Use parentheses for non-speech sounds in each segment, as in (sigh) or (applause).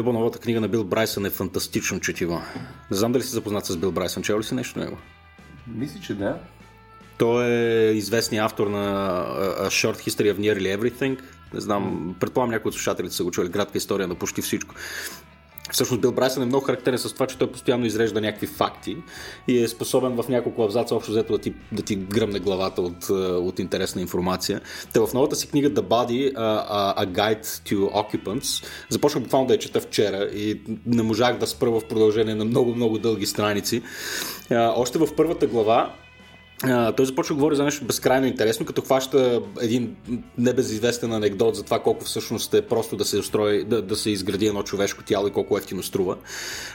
Любо новата книга на Бил Брайсън е фантастично четиво. Не знам дали си запознат с Бил Брайсън, чел ли си нещо него? Мисля, че да. Той е известният автор на A Short History of Nearly Everything. Не знам, предполагам някои от слушателите са го чули. Кратка история на почти всичко. Всъщност Бил Брайсън е много характерен с това, че той постоянно изрежда някакви факти и е способен в няколко абзаца общо взето да ти, да ти гръмне главата от, от интересна информация. Те в новата си книга The Body, uh, A Guide to Occupants, започнах буквално да я чета вчера и не можах да спра в продължение на много-много дълги страници. Още в първата глава Uh, той започва да говори за нещо безкрайно интересно, като хваща един небезизвестен анекдот за това колко всъщност е просто да се, устрои, да, да се изгради едно човешко тяло и колко ефтино струва.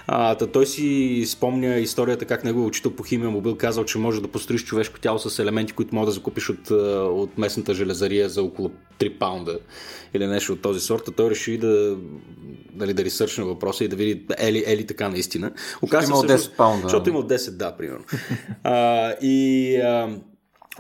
Uh, той си спомня историята как неговия учител по химия му бил казал, че може да построиш човешко тяло с елементи, които може да закупиш от, от местната железария за около 3 паунда или нещо от този сорт. А той реши да, дали, да ресърчне въпроса и да види е ли, е ли така наистина. Оказва имал 10 паунда. Защото имал 10, да, примерно. (laughs) uh, и а,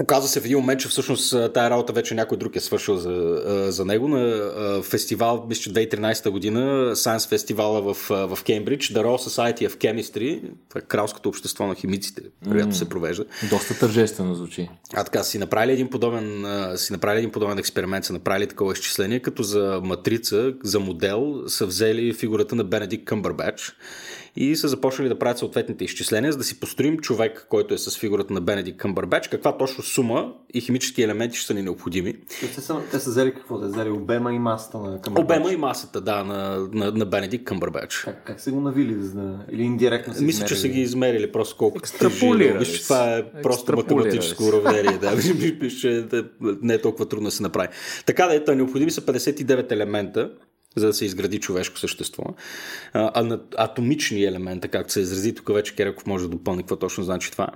Оказва се в един момент, че всъщност тая работа вече някой друг е свършил за, за него на фестивал, мисля, че 2013 година, Science фестивала в, в Кембридж, The Royal Society of Chemistry, това е кралското общество на химиците, което mm, се провежда. Доста тържествено звучи. А така, си направили един подобен, си направили един подобен експеримент, са направили такова изчисление, като за матрица, за модел са взели фигурата на Бенедикт Къмбърбач и са започнали да правят съответните изчисления, за да си построим човек, който е с фигурата на Бенедикт Къмбърбеч, каква точно сума и химически елементи ще са ни необходими. Те са, те са взели какво? Те са взели обема и масата на Къмбърбеч? Обема и масата, да, на, на, на Бенедикт Къмбърбеч. Как, как са го навили? За, или индиректно са Мисля, че са ги измерили просто колко Екстраполира. Виж, това е просто математическо уравнение. Да. (laughs) не е толкова трудно да се направи. Така да е, необходими са 59 елемента, за да се изгради човешко същество. А, а, атомични елемента, както се изрази, тук вече Кереков може да допълни какво точно значи това.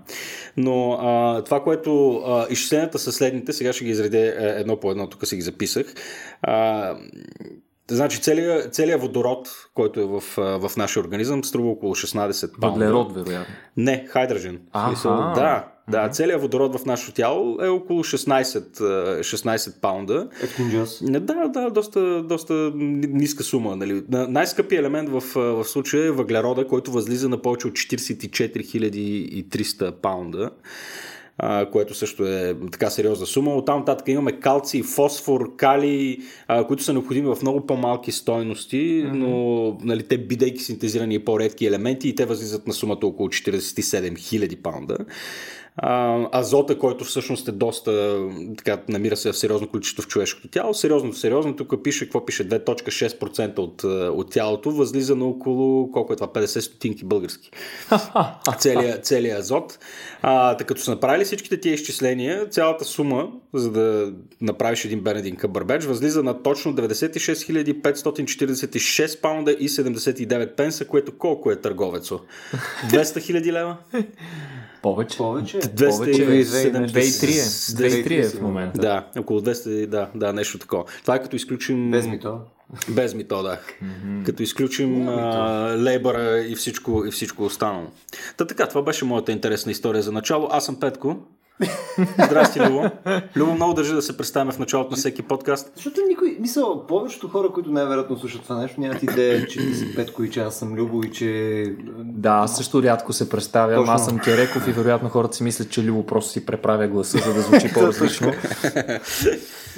Но а, това, което а, изчисленията са следните, сега ще ги изредя е, едно по едно, тук си ги записах. А, Значи целият, целият водород, който е в, в нашия организъм, струва около 16 паунда. Въглерод, вероятно. Не, хайдръжен. Да, да, целият водород в нашето тяло е около 16, 16 паунда. Да, да, доста, доста ниска сума. Нали. Най-скъпият елемент в, в случая е въглерода, който възлиза на повече от 44 300 паунда което също е така сериозна сума. Оттам нататък имаме калци, фосфор, кали, които са необходими в много по-малки стойности, mm-hmm. но нали, те бидейки синтезирани по-редки елементи и те възлизат на сумата около 47 000 паунда а, азота, който всъщност е доста, така, намира се в сериозно количество в човешкото тяло. Сериозно, сериозно, тук пише, какво пише, 2.6% от, от тялото, възлиза на около, колко е това, 50 стотинки български. (laughs) целият, целият азот. А, така като са направили всичките тия изчисления, цялата сума, за да направиш един Бенедин Къбърбеч, възлиза на точно 96 546 паунда и 79 пенса, което колко е търговецо? (laughs) 200 хиляди лева? Повече. Повече. 203 е в момента. Да, около 200, да, да, нещо такова. Това е като изключим... Без мито. Без мито, да. Mm-hmm. Като изключим лейбъра и всичко, и всичко останало. Та така, това беше моята интересна история за начало. Аз съм Петко. Здрасти, Любо. Любо, много държи да се представяме в началото на всеки подкаст. Защото никой, мисъл, повечето хора, които най-вероятно слушат това нещо, нямат идея, че ти си Петко и че аз съм Любо и че... Да, също рядко се представям. Точно. Аз съм Кереков и вероятно хората си мислят, че Любо просто си преправя гласа, за да звучи (laughs) по-различно.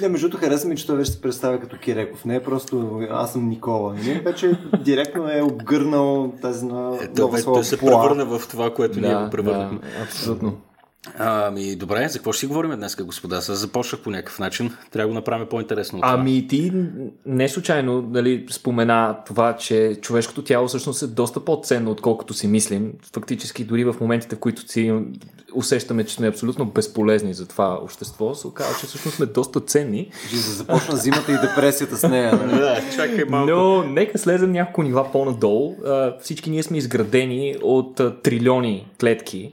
Не, между другото хареса ми, че той вече се представя като Киреков. Не е просто аз съм Никола. Не, вече директно е обгърнал тази на е, нова той, той се превърна в това, което да, ние го превърнахме. Да, абсолютно. Ами, добре, за какво ще си говорим днес, господа? Аз започнах по някакъв начин. Трябва да го направим по-интересно. Ами, ти не случайно дали, спомена това, че човешкото тяло всъщност е доста по-ценно, отколкото си мислим. Фактически, дори в моментите, в които си усещаме, че сме абсолютно безполезни за това общество, се оказва, че всъщност сме доста ценни. да започна зимата и депресията с нея. Нали? да, чакай малко. Но нека слезем няколко нива по-надолу. Всички ние сме изградени от трилиони клетки,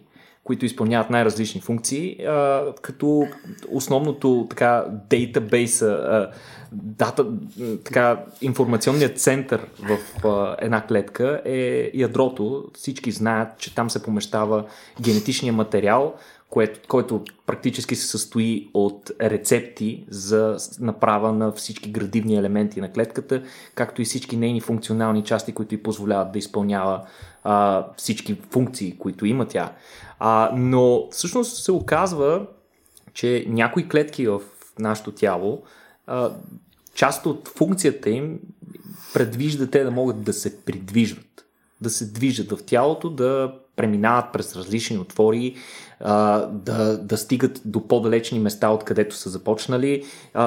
които изпълняват най-различни функции, а, като основното така дейтабейса, дата, така, информационният център в а, една клетка е ядрото. Всички знаят, че там се помещава генетичния материал, което, който практически се състои от рецепти за направа на всички градивни елементи на клетката, както и всички нейни функционални части, които й позволяват да изпълнява а, всички функции, които има тя. А, но всъщност се оказва, че някои клетки в нашето тяло, а, част от функцията им предвижда те да могат да се придвижват да се движат в тялото, да преминават през различни отвори, да, да стигат до по-далечни места, откъдето са започнали,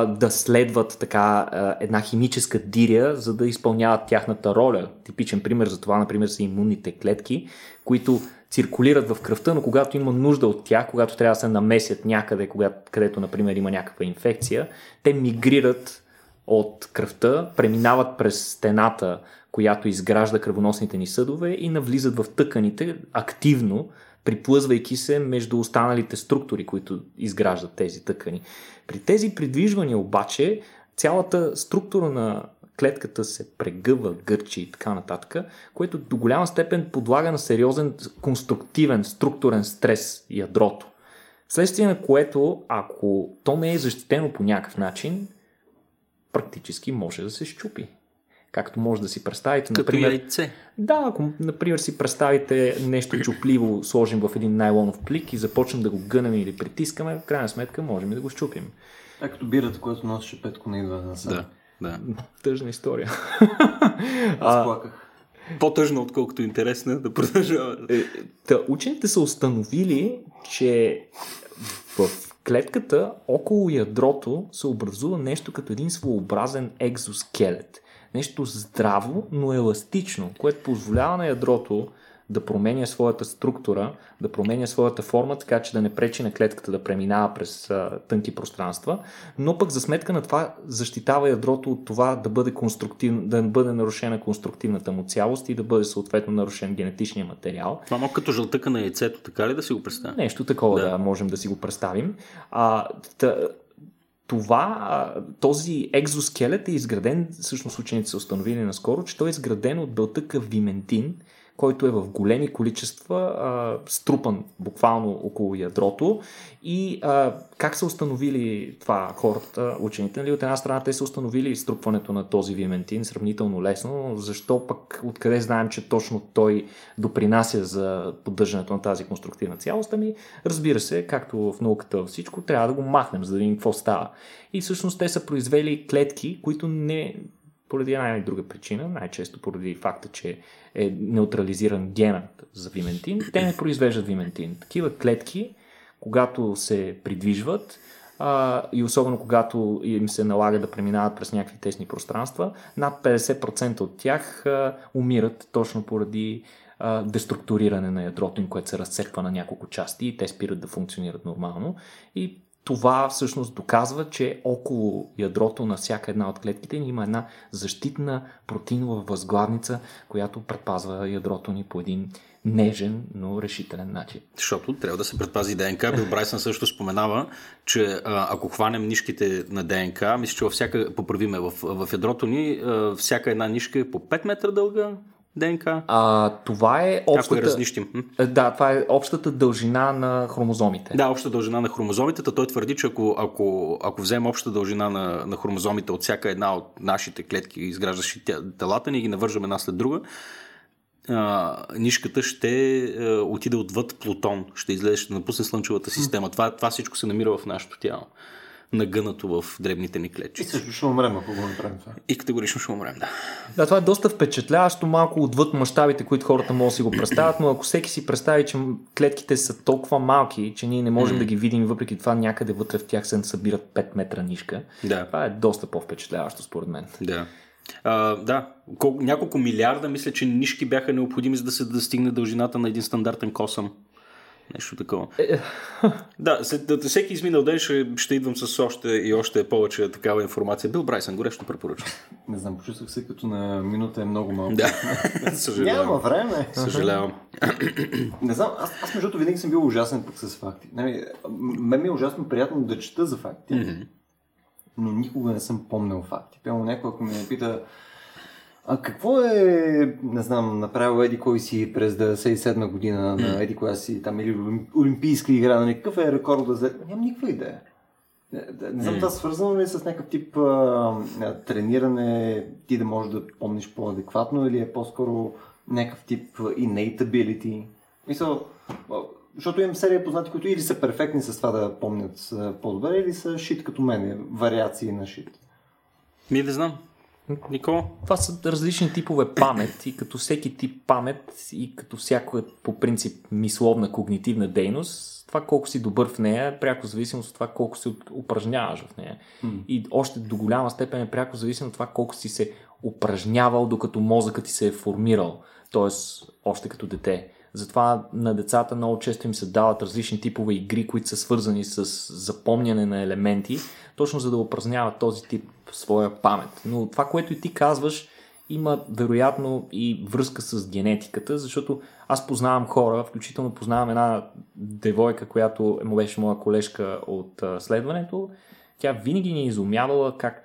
да следват така една химическа диря, за да изпълняват тяхната роля. Типичен пример за това, например, са имунните клетки, които циркулират в кръвта, но когато има нужда от тях, когато трябва да се намесят някъде, когато, където, например, има някаква инфекция, те мигрират от кръвта, преминават през стената, която изгражда кръвоносните ни съдове и навлизат в тъканите активно, приплъзвайки се между останалите структури, които изграждат тези тъкани. При тези придвижвания обаче цялата структура на клетката се прегъва, гърчи и така нататък, което до голяма степен подлага на сериозен конструктивен, структурен стрес ядрото. Следствие на което, ако то не е защитено по някакъв начин, практически може да се щупи. Както може да си представите, Като например... яйце. Да, ако, например, си представите нещо чупливо, сложим в един найлонов плик и започнем да го гънем или притискаме, в крайна сметка можем и да го щупим. А като бирата, която носеше Петко на идва на Да, да. Тъжна история. Аз плаках. По-тъжно, отколкото интересна, да продължава. Е, та, учените са установили, че в клетката около ядрото се образува нещо като един своеобразен екзоскелет нещо здраво, но еластично, което позволява на ядрото да променя своята структура, да променя своята форма, така че да не пречи на клетката да преминава през а, тънки пространства, но пък за сметка на това защитава ядрото от това да бъде, конструктив, да бъде нарушена конструктивната му цялост и да бъде съответно нарушен генетичния материал. Това малко като жълтъка на яйцето, така ли да си го представим? Нещо такова, да, да можем да си го представим. А, та, това, този екзоскелет е изграден, всъщност учените са установили наскоро, че той е изграден от белтъка виментин, който е в големи количества, а, струпан буквално около ядрото. И а, как са установили това хората, учените? Нали? От една страна те са установили струпването на този виментин сравнително лесно. Защо пък откъде знаем, че точно той допринася за поддържането на тази конструктивна цялост? Ами, разбира се, както в науката всичко, трябва да го махнем, за да видим какво става. И всъщност те са произвели клетки, които не поради една или друга причина, най-често поради факта, че е неутрализиран генът за виментин, те не произвеждат виментин. Такива клетки, когато се придвижват, а, и особено когато им се налага да преминават през някакви тесни пространства, над 50% от тях а, умират точно поради а, деструктуриране на ядрото им, което се разцепва на няколко части и те спират да функционират нормално. И това всъщност доказва, че около ядрото на всяка една от клетките ни има една защитна протеинова възглавница, която предпазва ядрото ни по един нежен, но решителен начин. Защото трябва да се предпази ДНК. Бил Брайсън също споменава, че ако хванем нишките на ДНК, мисля, че във всяка, поправиме, в, в ядрото ни, всяка една нишка е по 5 метра дълга, ДНК? А, това е общата... Ако е разнищим. Е, да, това е общата дължина на хромозомите. Да, общата дължина на хромозомите. Той твърди, че ако, ако, ако вземем общата дължина на, на хромозомите от всяка една от нашите клетки, изграждащи телата ни, ги навържаме една след друга, а, нишката ще а, отиде отвъд Плутон, ще излезе, ще напусне Слънчевата система. Това, това всичко се намира в нашето тяло нагънато в дребните ни клетчици. И също ще умрем, ако го направим това. И категорично ще умрем, да. Да, това е доста впечатляващо, малко отвъд мащабите, които хората могат да си го представят, но ако всеки си представи, че клетките са толкова малки, че ние не можем mm. да ги видим, въпреки това някъде вътре в тях се събират 5 метра нишка, да. това е доста по-впечатляващо според мен. Да. А, да, Кол- няколко милиарда мисля, че нишки бяха необходими, за да се достигне дължината на един стандартен косъм. Нещо такова. Е, е. (laughs) да, след, всеки изминал ден ще, ще идвам с още и още повече такава информация. Бил Брайсън, горещо препоръчвам. Не знам, почувствах се като на минута е много малко. Да, (laughs) съжалявам. Няма време. Съжалявам. (clears throat) Не знам, аз, аз между винаги съм бил ужасен пък с факти. Не, мен ми е ужасно приятно да чета за факти, mm-hmm. но никога не съм помнил факти. Пълно някой, ако ме пита А какво е, не знам, направил Еди кой си през 97 година на Еди коя си там или олимпийска игра, нали? Какъв е рекорда за... Нямам никаква идея. Не, знам, това свързано ли е с някакъв тип а, трениране, ти да можеш да помниш по-адекватно или е по-скоро някакъв тип innate ability? Мисъл, защото имам серия познати, които или са перфектни с това да помнят по-добре, или са шит като мен, вариации на шит. Ми не знам. Никола? Това са различни типове памет и като всеки тип памет и като всяко по принцип мисловна когнитивна дейност, това колко си добър в нея е пряко зависимост от това колко се упражняваш в нея. Mm. И още до голяма степен е пряко зависимо от това колко си се упражнявал, докато мозъкът ти се е формирал, т.е. още като дете. Затова на децата много често им се дават различни типове игри, които са свързани с запомняне на елементи, точно за да упражняват този тип своя памет. Но това, което и ти казваш, има вероятно и връзка с генетиката, защото аз познавам хора, включително познавам една девойка, която му беше моя колежка от следването. Тя винаги ни е изумявала как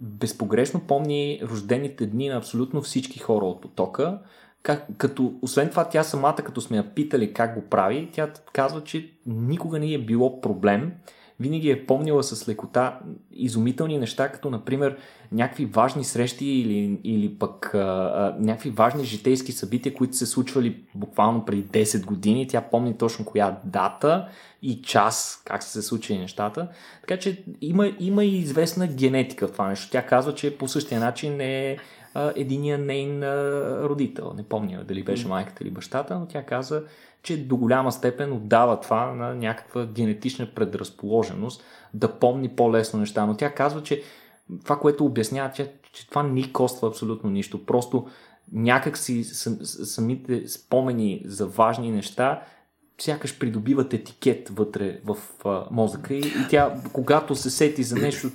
безпогрешно помни рождените дни на абсолютно всички хора от потока. Как, като, освен това, тя самата, като сме я питали как го прави, тя казва, че никога не е било проблем винаги е помнила с лекота изумителни неща, като например някакви важни срещи или, или пък а, а, някакви важни житейски събития, които се случвали буквално преди 10 години. Тя помни точно коя дата и час, как са се случили нещата. Така че има, има и известна генетика в това нещо. Тя казва, че по същия начин е единия нейн родител. Не помня дали беше майката или бащата, но тя каза, че до голяма степен отдава това на някаква генетична предразположеност да помни по-лесно неща. Но тя казва, че това, което обяснява, че, че това ни коства абсолютно нищо. Просто някак си самите спомени за важни неща сякаш придобиват етикет вътре в мозъка и, и тя, когато се сети за нещо,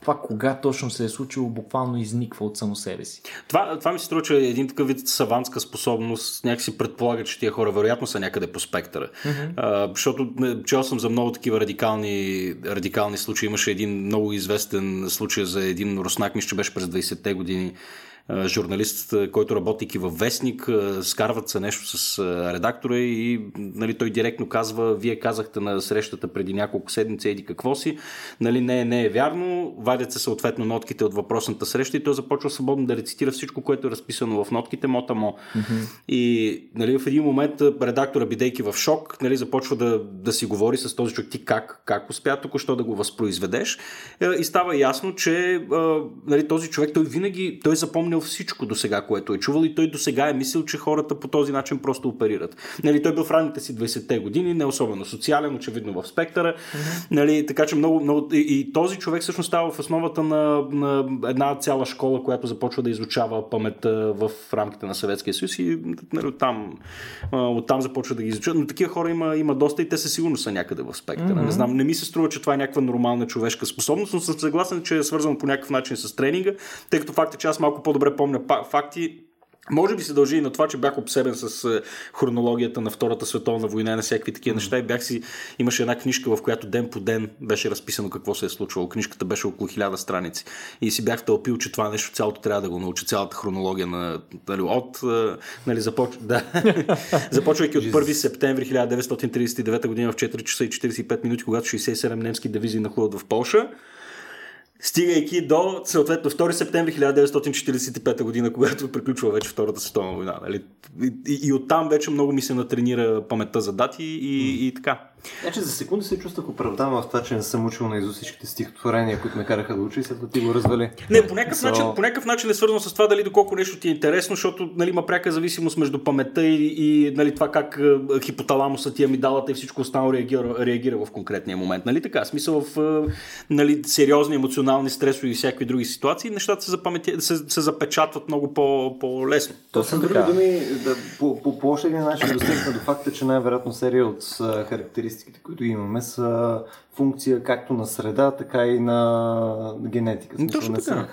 това кога точно се е случило, буквално изниква от само себе си. Това, това ми се струва, че е един такъв вид саванска способност някакси предполага, че тия хора вероятно са някъде по спектъра. Mm-hmm. А, защото чел съм за много такива радикални, радикални случаи. Имаше един много известен случай за един руснак, мисля, че беше през 20-те години, журналист, който работейки във Вестник, скарват се нещо с редактора и нали, той директно казва, вие казахте на срещата преди няколко седмици еди какво си, нали, не, не е вярно, вадят се съответно нотките от въпросната среща и той започва свободно да рецитира всичко, което е разписано в нотките, мота му. Mm-hmm. И нали, в един момент редактора, бидейки в шок, нали, започва да, да си говори с този човек, ти как, как успя току-що да го възпроизведеш и става ясно, че нали, този човек, той винаги, той запомня запомнил всичко до сега, което е чувал и той до сега е мислил, че хората по този начин просто оперират. Нали, той бил в ранните си 20-те години, не особено социален, очевидно в спектъра. Mm-hmm. Нали, така че много, много... И, и този човек всъщност става в основата на, на една цяла школа, която започва да изучава паметта в рамките на Съветския съюз и нали, оттам, оттам започва да ги изучава. Но такива хора има, има доста и те със сигурност са някъде в спектъра. Mm-hmm. Не знам, не ми се струва, че това е някаква нормална човешка способност, но съм съгласен, че е свързано по някакъв начин с тренинга, тъй като факт е, че аз малко по-добре добре помня факти, може би се дължи и на това, че бях обсебен с е, хронологията на Втората световна война и на всякакви такива неща. И бях си, имаше една книжка, в която ден по ден беше разписано какво се е случвало. Книжката беше около хиляда страници. И си бях тълпил, че това нещо цялото трябва да го науча, цялата хронология на, нали, от, е, нали, започ... да. (laughs) започвайки от 1 септември 1939 година в 4 часа и 45 минути, когато 67 немски дивизии нахлуват в Польша стигайки до съответно 2 септември 1945 година, когато приключва вече Втората световна война. Нали? И, и, и оттам вече много ми се натренира паметта за дати и, и така. Значи за секунда се чувствах оправдан в това, че не съм учил на изо всичките стихотворения, които ме караха да учи след ти го развали. Не, по някакъв, so... начин, по някакъв начин е свързано с това дали доколко нещо ти е интересно, защото нали, има пряка зависимост между паметта и, и нали, това как хипоталамуса ти амидалата и всичко останало реагира, реагира в конкретния момент. Нали така? Смисъл в нали, сериозни емоционални стресови и всякакви други ситуации, нещата се, запаметя, се, се запечатват много по, по-лесно. Точно други думи, да, по, по, по още един начин достигна до факта, че най-вероятно серия от характеристики характеристиките, които имаме, са функция както на среда, така и на генетика. Смисъл, Точно така. Са...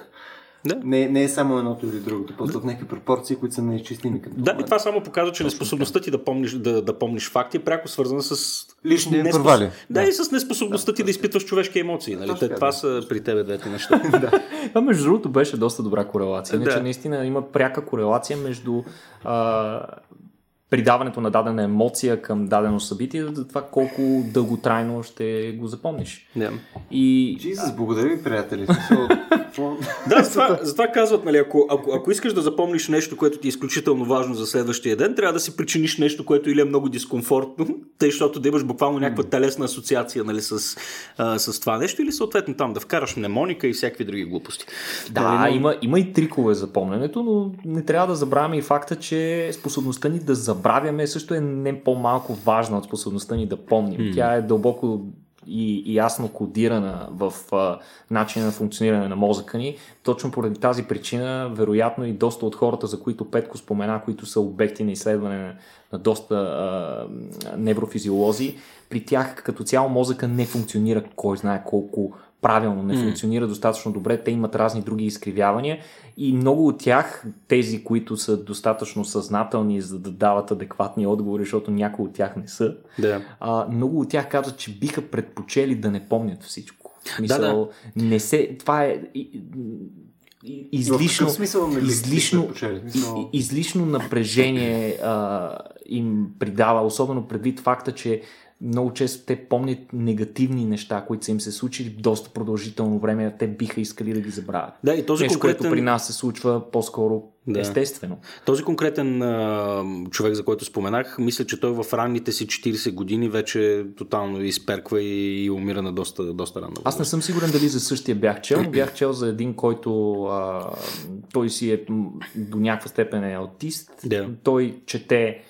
Да. Не, не е само едното или другото, просто в някакви пропорции, които са неизчислими. Да, и това само показва, че неспособността ти да помниш, да, да помниш факти е пряко свързана с лични неспос... провали. Да, да, и с неспособността ти да изпитваш човешки емоции. Нали? Те, това са при тебе двете неща. (laughs) да. Това между другото беше доста добра корелация. Да. че наистина има пряка корелация между а, придаването на дадена емоция към дадено събитие, за това колко дълготрайно ще го запомниш. Yeah. И... Jesus, благодаря ви, приятели. (laughs) да, затова, затова казват, нали, ако, ако, ако искаш да запомниш нещо, което ти е изключително важно за следващия ден, трябва да си причиниш нещо, което или е много дискомфортно, (laughs) тъй, защото да имаш буквално някаква телесна асоциация нали, с, а, с това нещо, или съответно там да вкараш мнемоника и всякакви други глупости. Да, нали, но... има, има и трикове за помненето, но не трябва да забравяме и факта, че способността ни да забравяме също е не по-малко важна от способността ни да помним. Mm. Тя е дълбоко и, и ясно кодирана в а, начина на функциониране на мозъка ни. Точно поради тази причина, вероятно и доста от хората, за които Петко спомена, които са обекти на изследване на, на доста а, неврофизиолози, при тях като цяло мозъка не функционира кой знае колко правилно, не функционира достатъчно добре, те имат разни други изкривявания и много от тях, тези, които са достатъчно съзнателни за да дават адекватни отговори, защото някои от тях не са, да. а, много от тях казват, че биха предпочели да не помнят всичко. Мисъл, да, да. не се, това е излишно, смисъл, излишно, излишно напрежение а, им придава, особено предвид факта, че много често те помнят негативни неща, които са им се случили доста продължително време, те биха искали да ги забравят. Да, и този Нещо, конкретен... което при нас се случва по-скоро да. естествено. Този конкретен а, човек, за който споменах, мисля, че той в ранните си 40 години вече тотално изперква и, и умира на доста, доста рано. Аз не съм сигурен дали за същия бях чел, но бях чел за един, който а, той си е до някаква степен е аутист. Да. Той чете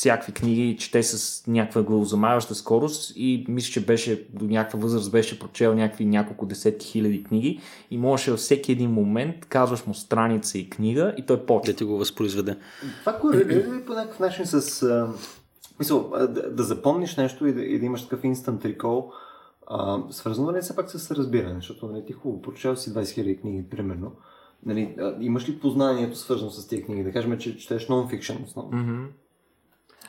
всякакви книги, чете с някаква главозамаваща скорост и мисля, че беше до някаква възраст беше прочел някакви няколко десетки хиляди книги и можеше във всеки един момент казваш му страница и книга и той почва. Да ти го възпроизведе. Това корелира ли по някакъв начин с... А, мисъл, да, да запомниш нещо и да, и да имаш такъв instant recall, а, свързано ли е все пак с разбиране, защото нали, ти хубаво, прочел си 20 хиляди книги, примерно. Нали, а, имаш ли познанието свързано с тези книги? Да кажем, че четеш non-fiction основно. Mm-hmm.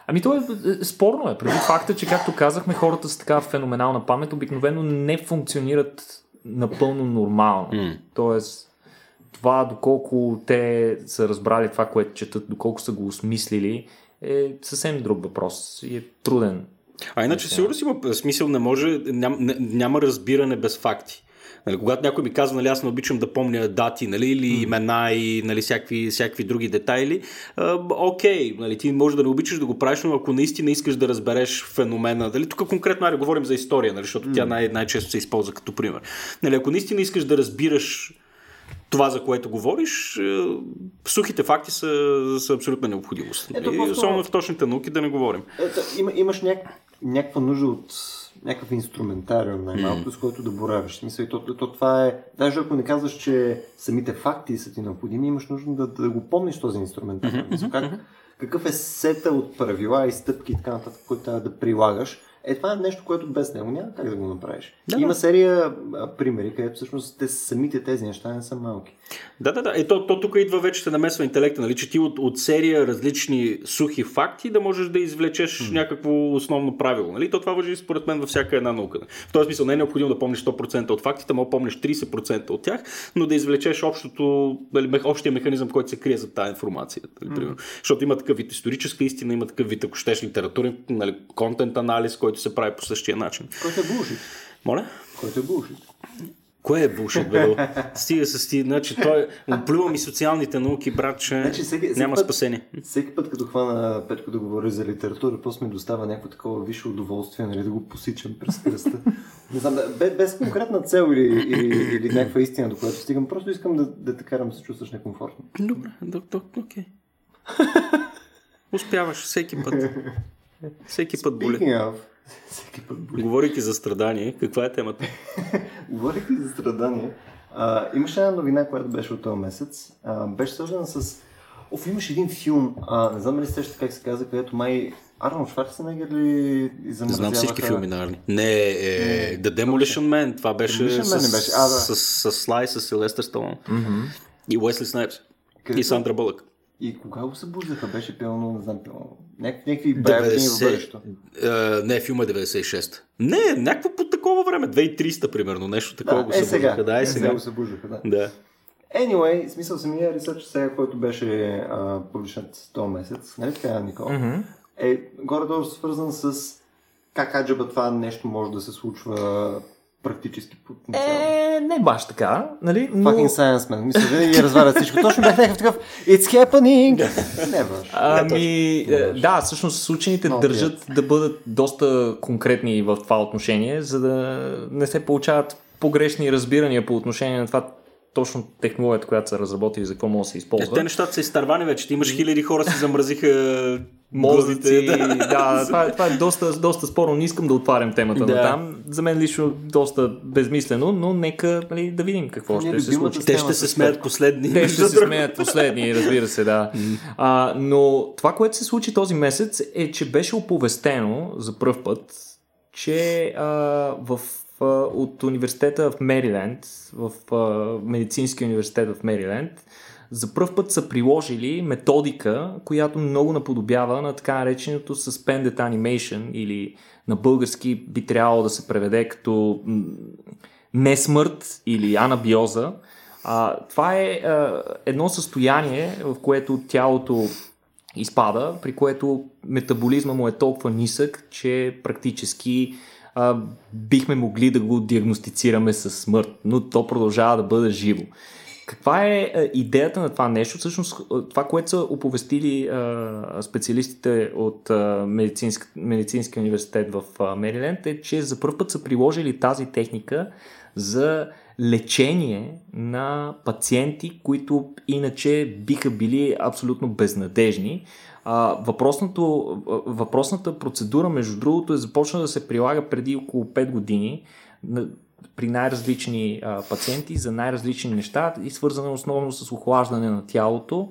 Ами то е, е спорно е. Преди факта, че както казахме, хората с така феноменална памет обикновено не функционират напълно нормално. Mm. Тоест, това доколко те са разбрали това, което четат, доколко са го осмислили, е съвсем друг въпрос и е труден. А иначе сигурно си има смисъл, не може, ням, няма разбиране без факти. Нали, когато някой ми казва, нали, аз не обичам да помня дати, нали, или mm. имена и нали, всякакви, всякакви други детайли, а, окей, нали, ти може да не обичаш да го правиш, но ако наистина искаш да разбереш феномена, нали, тук конкретно аре, говорим за история, нали, защото mm. тя най- най-често се използва като пример. Нали, ако наистина искаш да разбираш това, за което говориш, сухите факти са, са абсолютна необходимост. Ето, нали? Особено в точните науки да не говорим. Ето, има, имаш няк... някаква нужда от някакъв инструментариум, най-малко, mm. с който да боравиш. Мисля, то, то, то, това е, даже ако не казваш, че самите факти са ти необходими, имаш нужда да, да го помниш този инструментариум. Mm-hmm. Как, какъв е сета от правила и стъпки и така нататък, които трябва да прилагаш, е, това е нещо, което без него няма как да го направиш. Да, Има серия а, примери, където всъщност те, самите тези неща не са малки. Да, да, да. Ето, то, тук идва вече се намесва интелекта, нали, че ти от, от серия различни сухи факти да можеш да извлечеш mm. някакво основно правило. Нали? То това въжи според мен във всяка една наука. В този смисъл не е необходимо да помниш 100% от фактите, мога помниш 30% от тях, но да извлечеш общото, нали, общия механизъм, който се крие за тази информация. Нали, mm. Защото има такъв вид историческа истина, има такъв вид, ако щеш, литературен, нали, контент анализ, който се прави по същия начин. Който е булшит. Моля? Който е булшит. Кое е бушът, бе? Стига се стига. Значи, той оплюва ми социалните науки, брат, че значи, всеки, всеки няма път, спасение. Всеки път, като хвана Петко да говори за литература, просто ми достава някакво такова висше удоволствие, нали, да го посичам през кръста. Не знам, без, без конкретна цел или, или, или някаква истина, до която стигам, просто искам да, да те карам да се чувстваш некомфортно. Добре, доктор, окей. (laughs) Успяваш всеки път. Всеки път боли. Of, път боли. Говорейки за страдание, каква е темата? (laughs) Говорейки за страдание, а, имаше една новина, която беше от този месец. А, беше свързана с... Оф, имаш един филм, а, не знам ли сещате как се каза, където май Арнолд Шварценегер ли замразяваха? Знам всички филми на Арни. Не, е, The Demolition Man, това беше, с, беше. А, да. с, с, с Слай, с Силестър Сталон. Mm-hmm. И Уесли Снайпс. И Сандра Бълък. И кога го събуждаха? Беше пълно, не знам, пълно. Някакви баевни в бъдещето. не, филма е 96. Не, някакво по такова време, 2300 примерно, нещо такова да, го събуждаха. Сега. Да, е, сега. сега го събуждаха, да. да. Anyway, смисъл самия ресърч сега, който беше публичнат този месец, нали така, Никол? Mm-hmm. Е горе-долу свързан с как аджаба това нещо може да се случва практически потенциално. Е, не баш така, нали? Но... Fucking science man. Мисля, винаги развалят всичко. Точно бях някакъв такъв It's happening! не баш. Ами, не да, всъщност учените no, държат yes. да бъдат доста конкретни в това отношение, за да не се получават погрешни разбирания по отношение на това точно технологията, която са разработили, за какво може да се използва. Е, те нещата са изтървани вече. Ти имаш хиляди хора си замразиха мозъци. Да, да това, е, това е доста, доста спорно. Не искам да отварям темата да. на там. За мен лично доста безмислено, но нека нали, да видим какво не, ще се случи. Те ще се смеят последни. Те ще се смеят последни, разбира се, да. А, но това, което се случи този месец е, че беше оповестено за първ път, че а, в от университета в Мериленд, в медицинския университет в Мериленд, за първ път са приложили методика, която много наподобява на така нареченото Suspended Animation или на български би трябвало да се преведе като несмърт или анабиоза. А, това е а, едно състояние, в което тялото изпада, при което метаболизма му е толкова нисък, че практически а, бихме могли да го диагностицираме с смърт, но то продължава да бъде живо. Каква е идеята на това нещо? Всъщност, това, което са оповестили а, специалистите от медицински, Медицинския университет в Мериленд е, че за първ път са приложили тази техника за лечение на пациенти, които иначе биха били абсолютно безнадежни. А, въпросната процедура, между другото, е започна да се прилага преди около 5 години при най-различни а, пациенти за най-различни неща и свързана основно с охлаждане на тялото,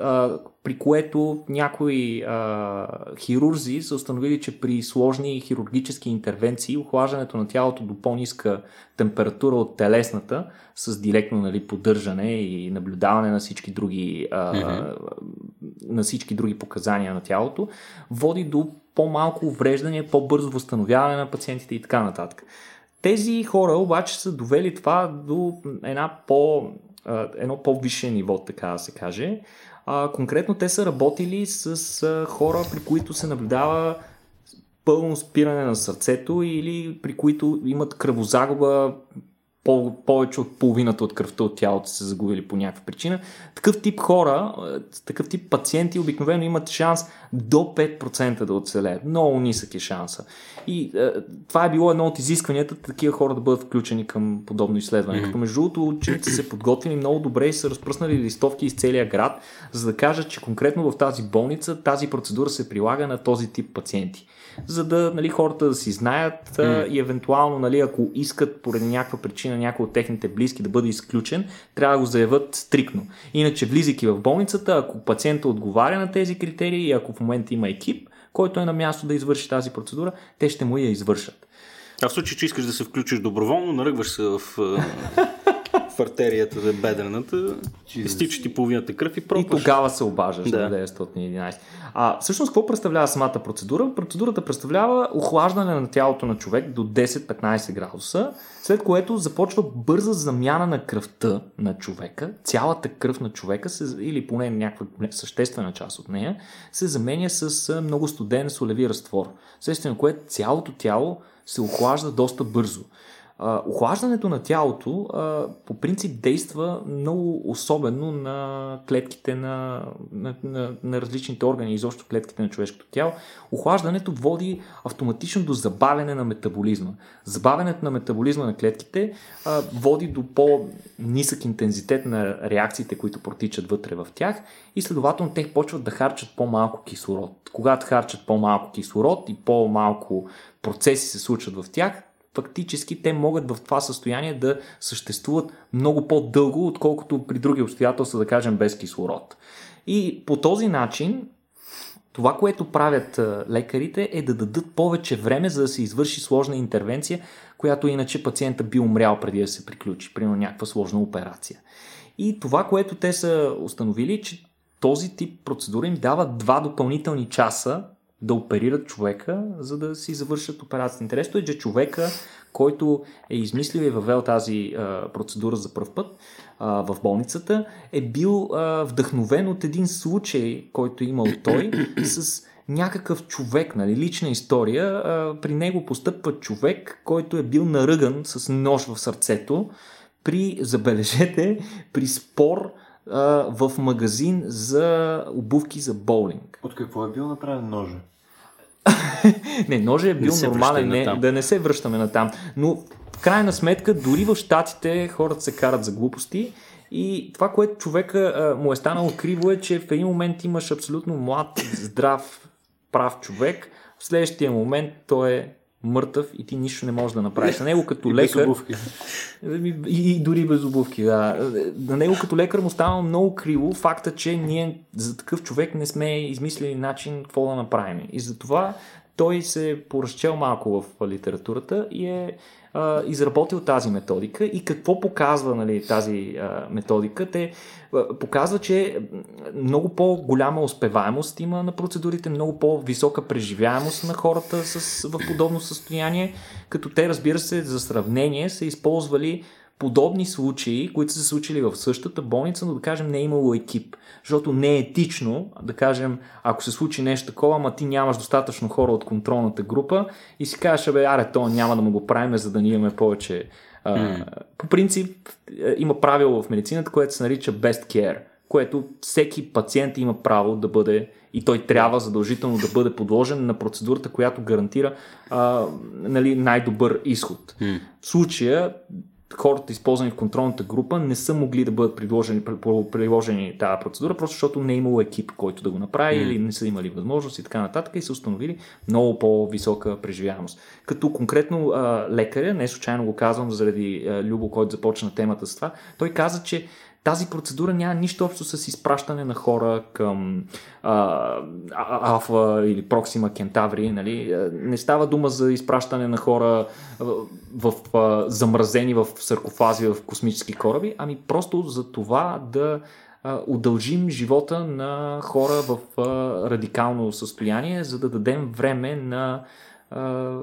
а, при което някои а, хирурзи са установили, че при сложни хирургически интервенции охлаждането на тялото до по-ниска температура от телесната с директно нали, поддържане и наблюдаване на всички други а, mm-hmm. на всички други показания на тялото води до по-малко увреждане, по-бързо възстановяване на пациентите и така нататък. Тези хора обаче са довели това до една по, едно по-висше ниво, така да се каже. Конкретно те са работили с хора, при които се наблюдава пълно спиране на сърцето или при които имат кръвозагуба по- повече от половината от кръвта от тялото се загубили по някаква причина. Такъв тип хора, е, такъв тип пациенти обикновено имат шанс до 5% да оцелеят. Много нисък е шанса. И е, това е било едно от изискванията такива хора да бъдат включени към подобно изследване. Mm-hmm. Като между другото ученици се подготвили много добре и са разпръснали листовки из целия град, за да кажат, че конкретно в тази болница тази процедура се прилага на този тип пациенти за да нали, хората да си знаят mm. и евентуално, нали, ако искат поради някаква причина някой от техните близки да бъде изключен, трябва да го заявят стрикно. Иначе, влизайки в болницата, ако пациента отговаря на тези критерии и ако в момента има екип, който е на място да извърши тази процедура, те ще му я извършат. А в случай, че искаш да се включиш доброволно, наръгваш се в (laughs) в артерията за бедрената, изтича ти половината кръв и пропаш. И тогава се обаждаш да. на 911. А всъщност какво представлява самата процедура? Процедурата представлява охлаждане на тялото на човек до 10-15 градуса, след което започва бърза замяна на кръвта на човека. Цялата кръв на човека, или поне някаква съществена част от нея, се заменя с много студен солеви разтвор. Следствие на което цялото тяло се охлажда доста бързо. Охлаждането на тялото по принцип действа много особено на клетките на, на, на, на различните органи, изобщо клетките на човешкото тяло. Охлаждането води автоматично до забавяне на метаболизма. Забавянето на метаболизма на клетките води до по-нисък интензитет на реакциите, които протичат вътре в тях и следователно те почват да харчат по-малко кислород. Когато харчат по-малко кислород и по-малко процеси се случват в тях, фактически те могат в това състояние да съществуват много по-дълго, отколкото при други обстоятелства, да кажем, без кислород. И по този начин това, което правят лекарите е да дадат повече време, за да се извърши сложна интервенция, която иначе пациента би умрял преди да се приключи, примерно някаква сложна операция. И това, което те са установили, че този тип процедура им дава два допълнителни часа да оперират човека, за да си завършат операцията. Интересно е, че човека, който е измислил и въвел тази а, процедура за първ път а, в болницата, е бил а, вдъхновен от един случай, който е имал той (clears throat) с някакъв човек, нали, лична история. А, при него постъпва човек, който е бил наръган с нож в сърцето при, забележете, при спор а, в магазин за обувки за боулинг. От какво е бил направен ножа? (laughs) не, ножа е бил не нормален, не, да не се връщаме на там. Но в крайна сметка, дори в щатите хората се карат за глупости и това, което човека а, му е станало криво е, че в един момент имаш абсолютно млад, здрав, прав човек, в следващия момент той е мъртъв и ти нищо не можеш да направиш. На него (laughs) като и лекар. Без обувки. И, и, дори без обувки, да. На него като лекар му става много криво факта, че ние за такъв човек не сме измислили начин какво да направим. И затова той се е поразчел малко в литературата и е а, изработил тази методика. И какво показва нали, тази а, методика? Те а, показва, че много по-голяма успеваемост има на процедурите, много по-висока преживяемост на хората с, в подобно състояние, като те, разбира се, за сравнение са използвали подобни случаи, които са се случили в същата болница, но да кажем не е имало екип. Защото не е етично, да кажем, ако се случи нещо такова, ама ти нямаш достатъчно хора от контролната група и си кажеш, бе, аре, то няма да му го правим, за да ни имаме повече. Mm. По принцип, е, има правило в медицината, което се нарича best care, което всеки пациент има право да бъде и той трябва задължително да бъде подложен на процедурата, която гарантира а, нали, най-добър изход. Mm. В случая хората, използвани в контролната група, не са могли да бъдат приложени, приложени тази процедура, просто защото не е имало екип, който да го направи mm. или не са имали възможност и така нататък и са установили много по-висока преживяемост. Като конкретно а, лекаря, не случайно го казвам заради а, Любо, който започна темата с това, той каза, че тази процедура няма нищо общо с изпращане на хора към Алфа или Проксима Кентаври. Нали? Не става дума за изпращане на хора в, в замразени в саркофази в космически кораби, ами просто за това да удължим живота на хора в радикално състояние, за да дадем време на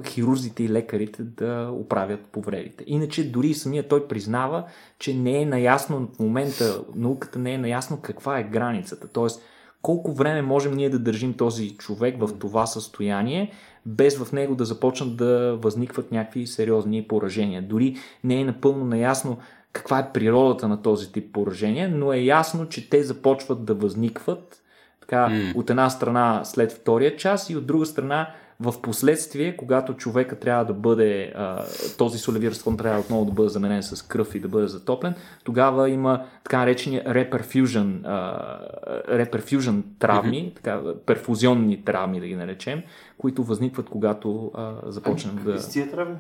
хирурзите и лекарите да оправят повредите. Иначе дори самия той признава, че не е наясно в момента, науката не е наясно каква е границата. Тоест, колко време можем ние да държим този човек в това състояние, без в него да започнат да възникват някакви сериозни поражения. Дори не е напълно наясно каква е природата на този тип поражения, но е ясно, че те започват да възникват така, mm. от една страна след втория час и от друга страна в последствие, когато човека трябва да бъде, а, този солевир разклон трябва отново да бъде заменен с кръв и да бъде затоплен, тогава има така наречени реперфюжен, реперфюжен травми, mm-hmm. така, перфузионни травми да ги наречем, които възникват когато а, започнем ами, да... Тия травми?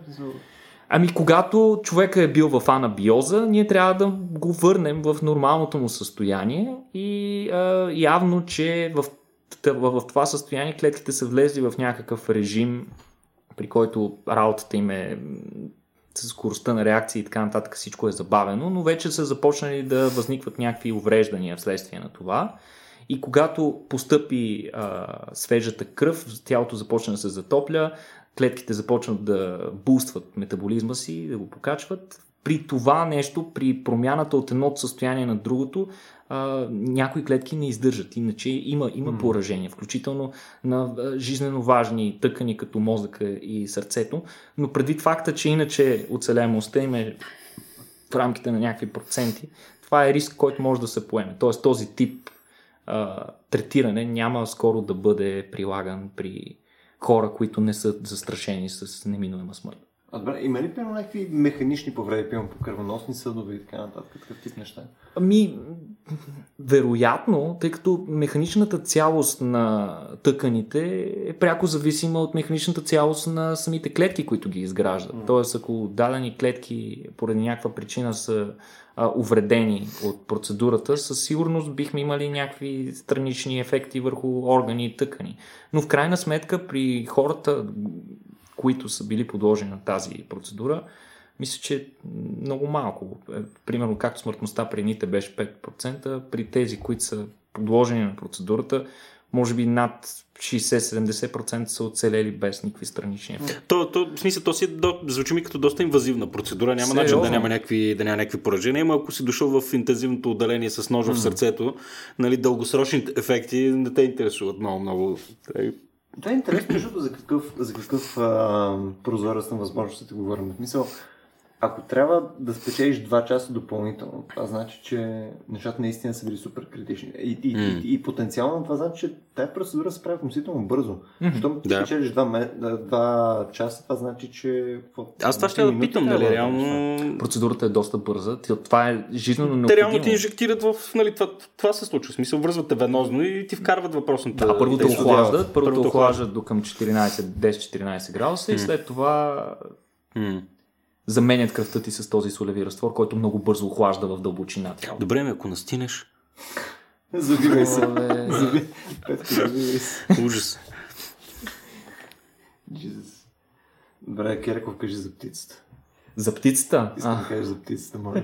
Ами, когато човека е бил в анабиоза, ние трябва да го върнем в нормалното му състояние и а, явно, че в в, това състояние клетките са влезли в някакъв режим, при който работата им е с скоростта на реакции и така нататък всичко е забавено, но вече са започнали да възникват някакви увреждания вследствие на това. И когато постъпи а, свежата кръв, тялото започне да се затопля, клетките започнат да бустват метаболизма си, да го покачват. При това нещо, при промяната от едното състояние на другото, а, някои клетки не издържат. Иначе има, има поражение, включително на жизненно важни тъкани като мозъка и сърцето, но предвид факта, че иначе оцеляемостта им е в рамките на някакви проценти, това е риск, който може да се поеме. Тоест този тип а, третиране няма скоро да бъде прилаган при хора, които не са застрашени с неминуема смърт. А добре, има ли примерно някакви механични повреди, примерно по кръвоносни съдове и така нататък, такъв тип неща? Ами, вероятно, тъй като механичната цялост на тъканите е пряко зависима от механичната цялост на самите клетки, които ги изграждат. Mm. Тоест, ако дадени клетки поради някаква причина са а, увредени от процедурата, със сигурност бихме имали някакви странични ефекти върху органи и тъкани. Но в крайна сметка при хората, които са били подложени на тази процедура, мисля, че много малко. Е, примерно, както смъртността при едните беше 5%, при тези, които са подложени на процедурата, може би над 60-70% са оцелели без никакви странични ефекти. То, то, в смисъл, то си до, звучи ми като доста инвазивна процедура. Няма начин да няма някакви, да няма някакви поражения. Ама ако си дошъл в интензивното отделение с ножа mm. в сърцето, нали, дългосрочни ефекти не те интересуват много, много. Това е интересно, защото за какъв, за какъв а, прозорец на възможностите говорим. В смисъл, ако трябва да спечелиш 2 часа допълнително, това значи, че нещата наистина са били супер критични. И, и, mm. и, и потенциално това значи, че тази процедура се прави относително бързо. Mm-hmm. Щом да. спечелиш 2, 2 часа, това значи, че... Аз това ще да питам, нали, реално... Процедурата е доста бърза. Това е жизненно необходимо. Те реално ти инжектират в... Нали, това, това се случва. В смисъл, връзвате венозно и ти вкарват въпросната... Да, първо те охлаждат, първо те охлаждат до към 14, 10-14 градуса mm. и след това... Mm заменят кръвта ти с този солеви разтвор, който много бързо охлажда в дълбочина. Добре, ме ако настинеш. Забивай се. Забивай се. Ужас. Добре, Кереков, кажи за птицата. За птицата? Искам да кажеш за птицата, моля.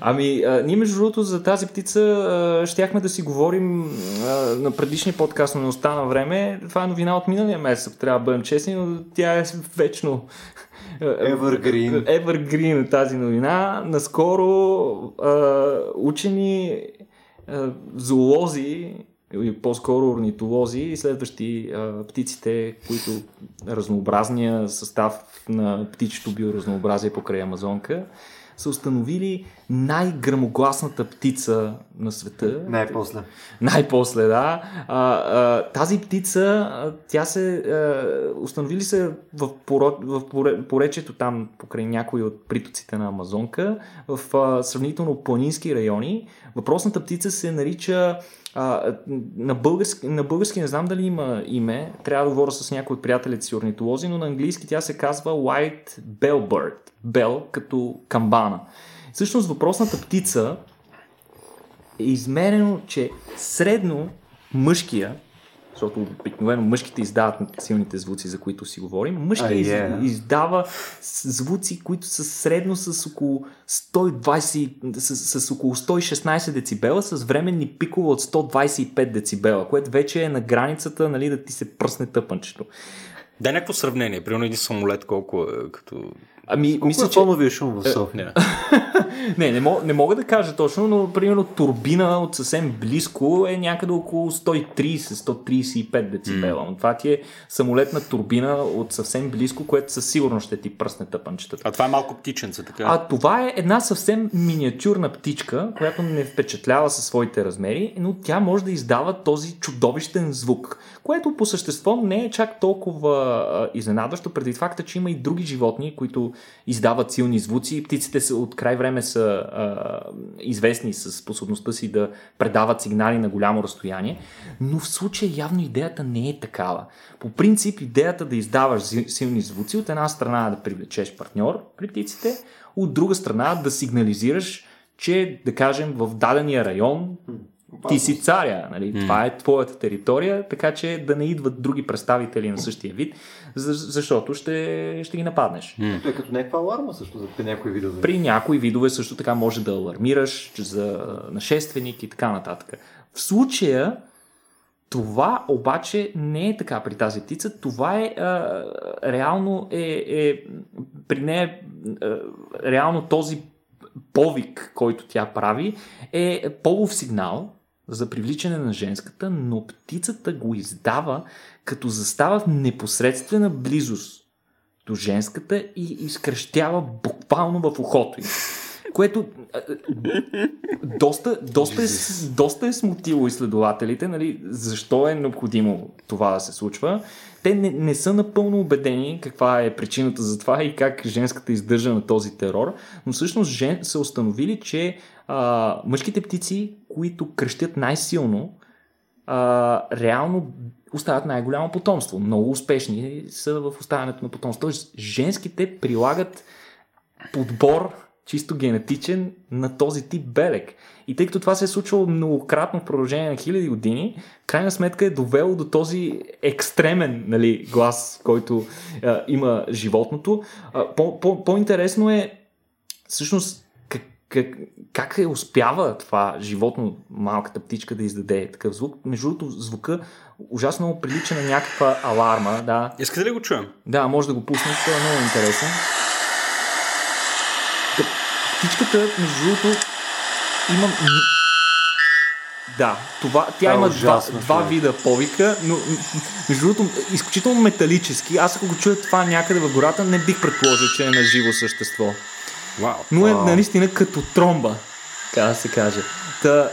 ами, а, ние между другото за тази птица а, щяхме да си говорим а, на предишния подкаст, но не остана време. Това е новина от миналия месец, трябва да бъдем честни, но тя е вечно Evergreen. Evergreen тази новина. Наскоро а, учени а, зоолози по-скоро орнитолози и следващи а, птиците, които разнообразния състав на птичето биоразнообразие покрай Амазонка, са установили най-грамогласната птица на света. Най-после. Най-после, да. А, а, тази птица, тя се а, установили се в, поро, в поречето там, покрай някои от притоците на Амазонка, в а, сравнително планински райони. Въпросната птица се нарича а, на, български, на български не знам дали има име, трябва да говоря с някои от приятелите си орнитолози, но на английски тя се казва White Bellbird. Бел като камбана. Всъщност въпросната птица е измерено, че средно мъжкия, защото обикновено мъжките издават силните звуци, за които си говорим, мъжкия yeah. издава звуци, които са средно с около 120, с, с около 116 децибела, с временни пикове от 125 децибела, което вече е на границата нали, да ти се пръсне тъпънчето. Да, някакво сравнение. Примерно един самолет колко е като Ами, Колко мисля, е че... шум в София? (laughs) не, не, мога, не мога да кажа точно, но примерно турбина от съвсем близко е някъде около 130-135 децибела. Mm. Но това ти е самолетна турбина от съвсем близко, което със сигурност ще ти пръсне тъпанчетата. А това е малко птиченце, така? А това е една съвсем миниатюрна птичка, която не впечатлява със своите размери, но тя може да издава този чудовищен звук, което по същество не е чак толкова изненадващо, преди факта, че има и други животни, които издават силни звуци. Птиците са, от край време са а, известни с способността си да предават сигнали на голямо разстояние, но в случая явно идеята не е такава. По принцип, идеята да издаваш силни звуци от една страна да привлечеш партньор при птиците, от друга страна да сигнализираш, че, да кажем, в дадения район ти си царя, нали? Mm. това е твоята територия, така че да не идват други представители на същия вид, защото ще, ще ги нападнеш. Mm. Той е като някаква аларма също за при някои видове. При някои видове също така може да алармираш за нашественик и така нататък. В случая това обаче не е така при тази птица. Това е а, реално е, е при нея а, реално този повик, който тя прави, е полов сигнал, за привличане на женската, но птицата го издава, като застава в непосредствена близост до женската и изкръщява буквално в ухото й. Което доста, доста, е, доста е смутило изследователите, нали, защо е необходимо това да се случва. Те не, не са напълно убедени каква е причината за това и как женската издържа на този терор, но всъщност жен, са установили, че а, мъжките птици, които кръщят най-силно, а, реално оставят най-голямо потомство. Много успешни са в оставянето на потомство. Тоест, женските прилагат подбор чисто генетичен на този тип белек. И тъй като това се е случвало многократно в продължение на хиляди години, крайна сметка е довело до този екстремен нали, глас, който а, има животното. А, по, по, по-интересно е всъщност как, как, как е успява това животно, малката птичка да издаде такъв звук. Между другото, звука ужасно прилича на някаква аларма. Да. Искате ли го чуем? Да, може да го пуснем, това е много интересен. Птичката, между другото, има... Да, това, тя Това е има ужасно, два, два човек. вида повика, но между другото изключително металически. Аз ако го чуя това някъде в гората, не бих предположил, че е на живо същество. Вау. Но е наистина като тромба, така да се каже. Та,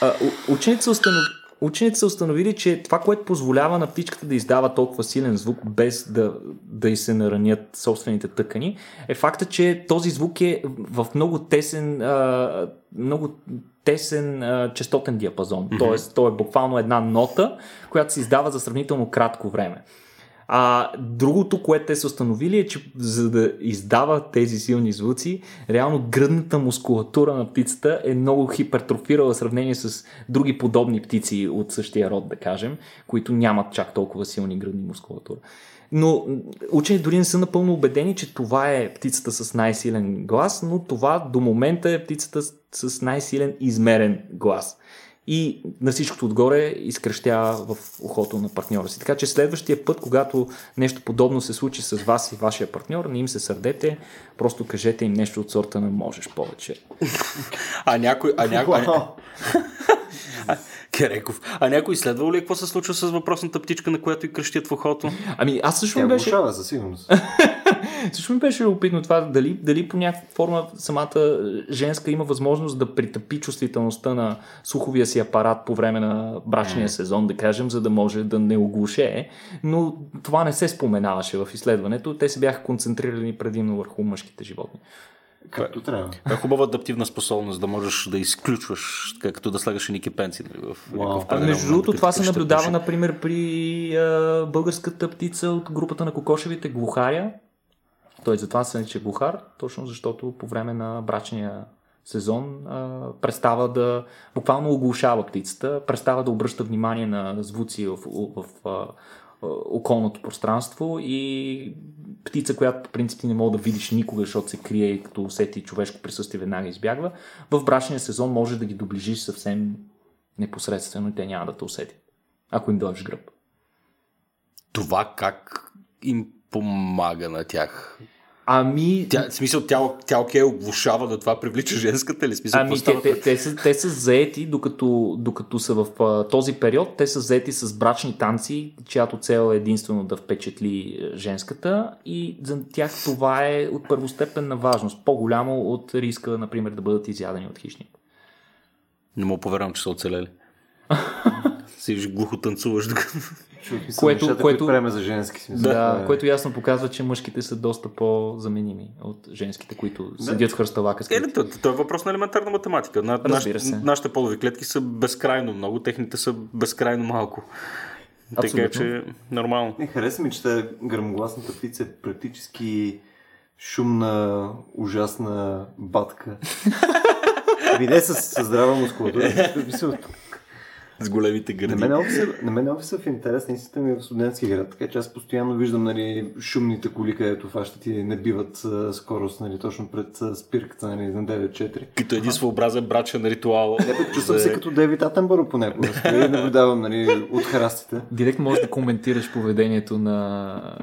а, учените, са установ... учените са установили, че това, което позволява на птичката да издава толкова силен звук, без да, да й се наранят собствените тъкани, е факта, че този звук е в много тесен, а, много тесен а, частотен диапазон. Mm-hmm. Тоест, то е буквално една нота, която се издава за сравнително кратко време. А другото, което те са установили е, че за да издава тези силни звуци, реално гръдната мускулатура на птицата е много хипертрофирала в сравнение с други подобни птици от същия род, да кажем, които нямат чак толкова силни гръдни мускулатура. Но учени дори не са напълно убедени, че това е птицата с най-силен глас, но това до момента е птицата с най-силен измерен глас и на всичкото отгоре изкръщява в ухото на партньора си. Така че следващия път, когато нещо подобно се случи с вас и вашия партньор, не им се сърдете, просто кажете им нещо от сорта на можеш повече. А някой... А някой... А, Кереков. А някой изследвал ли е какво се случва с въпросната птичка, на която и кръщят в ухото? Ами аз също Тя ми беше, глушава със сигурност. (laughs) също ми беше любопитно това, дали, дали по някаква форма самата женска има възможност да притъпи чувствителността на слуховия си апарат по време на брачния сезон, да кажем, за да може да не оглушее. Но това не се споменаваше в изследването. Те се бяха концентрирани предимно върху мъжките животни. Както трябва. Това е хубава адаптивна способност, да можеш да изключваш, като да слагаш едни кепенци нали, в А определен между момент, другото, това се наблюдава, уши. например, при а, българската птица от групата на кокошевите глухаря. Той затова се нарича глухар, точно защото по време на брачния сезон а, престава да буквално оглушава птицата, престава да обръща внимание на звуци в, в, в околното пространство и птица, която по принцип не мога да видиш никога, защото се крие и като усети човешко присъствие веднага избягва, в брачния сезон може да ги доближиш съвсем непосредствено и те няма да те усетят, ако им дойдеш гръб. Това как им помага на тях? Ами, Тя, в смисъл, тя, тя окей, оглушава, да това привлича женската ли? Смисъл, Ами, те, те, те, са, те са заети, докато, докато са в а, този период, те са заети с брачни танци, чиято цел е единствено да впечатли е, женската и за тях това е от първостепенна важност, по-голямо от риска, например, да бъдат изядени от хищник. Не мога повярвам, че са оцелели. (laughs) Си виж, глухо танцуваш. Което- което, нещата, което- за женски смисъл. Да, Това е- което ясно показва, че мъжките са доста по-заменими от женските, които седят в хръсталака. Е, не, то, то е въпрос на елементарна математика. На, наш, нашите полови клетки са безкрайно много, техните са безкрайно малко. Така Абсолютно. че нормално. Не, хареса ми, че тази гръмогласната птица е практически шумна, ужасна батка. (laughs) Виде с, с здрава мускулатура. С големите На гърди. мен, офиса, на мен офиса в интерес наистина ми е в студентски град, така че аз постоянно виждам нали, шумните коли, където фащат и набиват а, скорост нали, точно пред а, спирката нали, на 9.4. Като един своеобразен брачен ритуал. Чувствам се като Девид Атенбъро понякога. Стоя и наблюдавам нали, от храстите. Директно можеш да коментираш поведението на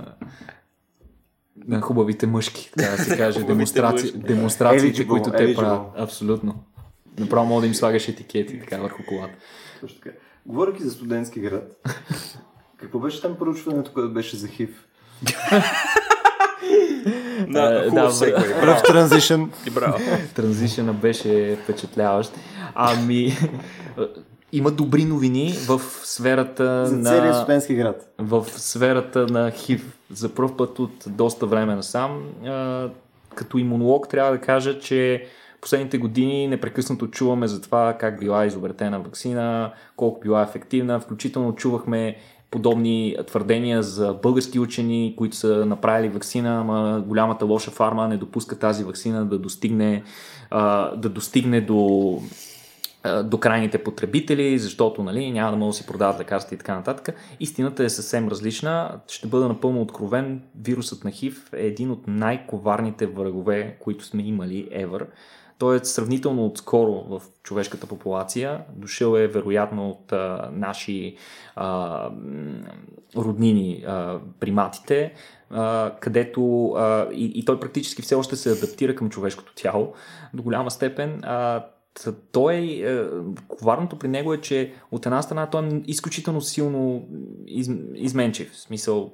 на хубавите мъжки, така да се каже, демонстраци... мъжки. демонстрациите, които те правят. Абсолютно. Направо мога да им слагаш етикети така върху колата. Точно така. Говорейки за студентски град, (laughs) какво беше там проучването, което беше за хив? Да, Е, хубав да. И браво. Транзишъна беше впечатляващ. Ами, има добри новини в сферата За целия на... студентски град. в сферата на ХИВ. За първ път от доста време насам. Като имунолог трябва да кажа, че последните години непрекъснато чуваме за това как била изобретена вакцина, колко била ефективна. Включително чувахме подобни твърдения за български учени, които са направили вакцина, ама голямата лоша фарма не допуска тази вакцина да достигне, да достигне до до крайните потребители, защото нали, няма да могат да си продават лекарства и така нататък. Истината е съвсем различна. Ще бъда напълно откровен. Вирусът на ХИВ е един от най-коварните врагове, които сме имали ever. Той е сравнително отскоро в човешката популация. Дошъл е вероятно от а, наши а, роднини а, приматите, а, където а, и, и той практически все още се адаптира към човешкото тяло до голяма степен. А, той, е, коварното при него е, че от една страна той е изключително силно из, изменчив. В смисъл,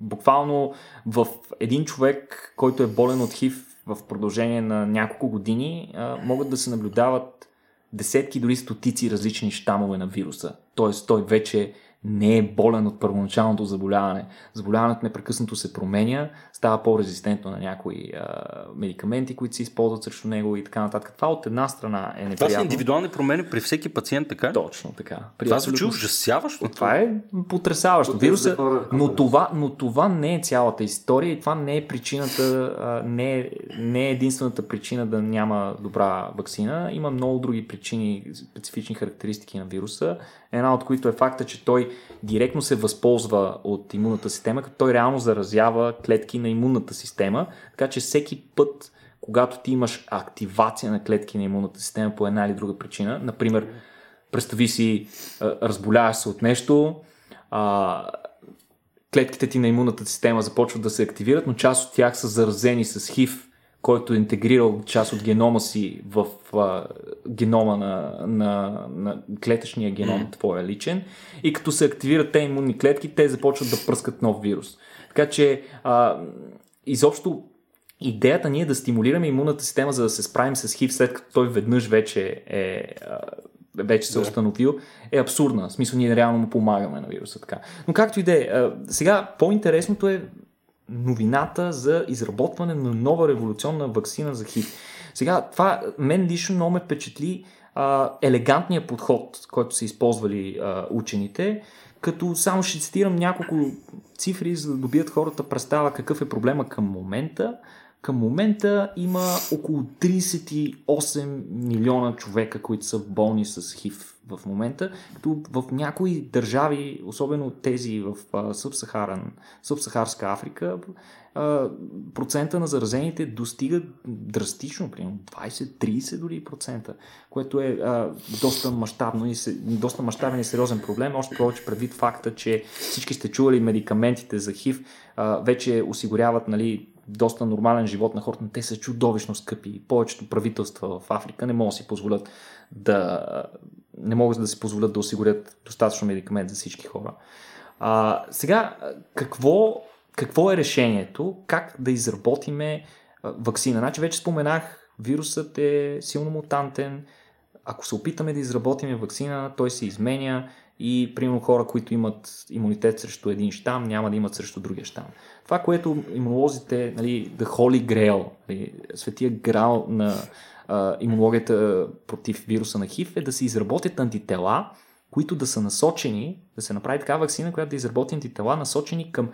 буквално в един човек, който е болен от ХИВ в продължение на няколко години, е, могат да се наблюдават десетки, дори стотици различни щамове на вируса. Тоест той вече не е болен от първоначалното заболяване. Заболяването непрекъснато се променя, става по-резистентно на някои а, медикаменти, които се използват срещу него и така нататък. Това от една страна е неприятно. Това са индивидуални промени при всеки пациент, така? Точно така. При това звучи ужасяващо. Това е потрясаващо. Вируса, но, това, но това не е цялата история и това не е причината, не е, не е единствената причина да няма добра вакцина. Има много други причини, специфични характеристики на вируса. Една от които е факта, че той директно се възползва от имунната система, като той реално заразява клетки на имунната система, така че всеки път, когато ти имаш активация на клетки на имунната система по една или друга причина, например, представи си, разболяваш се от нещо, клетките ти на имунната система започват да се активират, но част от тях са заразени с ХИВ който е интегрирал част от генома си в а, генома на, на, на клетъчния геном, mm. твоя личен, и като се активират те имунни клетки, те започват да пръскат нов вирус. Така че, а, изобщо, идеята ни е да стимулираме имунната система, за да се справим с ХИВ, след като той веднъж вече е вече се е установил, е абсурдна. В смисъл, ние реално му помагаме на вируса. Така. Но както и да е, сега по-интересното е новината за изработване на нова революционна вакцина за ХИВ. Сега, това мен лично много ме впечатли а, елегантния подход, който са използвали а, учените, като само ще цитирам няколко цифри, за да добият хората представа какъв е проблема към момента. Към момента има около 38 милиона човека, които са болни с ХИВ в момента, като в някои държави, особено тези в Субсахарска Африка, процента на заразените достига драстично, примерно 20-30 дори процента, което е доста мащабно и доста мащабен и сериозен проблем, още повече предвид факта, че всички сте чували медикаментите за ХИВ вече осигуряват нали, доста нормален живот на хората, но те са чудовищно скъпи. Повечето правителства в Африка не могат да си позволят да не могат да си позволят да осигурят достатъчно медикамент за всички хора. А, сега, какво, какво е решението? Как да изработиме вакцина? Значи вече споменах, вирусът е силно мутантен. Ако се опитаме да изработиме вакцина, той се изменя и, примерно, хора, които имат имунитет срещу един щам, няма да имат срещу другия щам. Това, което имунолозите, нали, the holy grail, нали, светия грал на а, имунологията против вируса на ХИВ е да се изработят антитела, които да са насочени, да се направи такава вакцина, която да изработи антитела, насочени към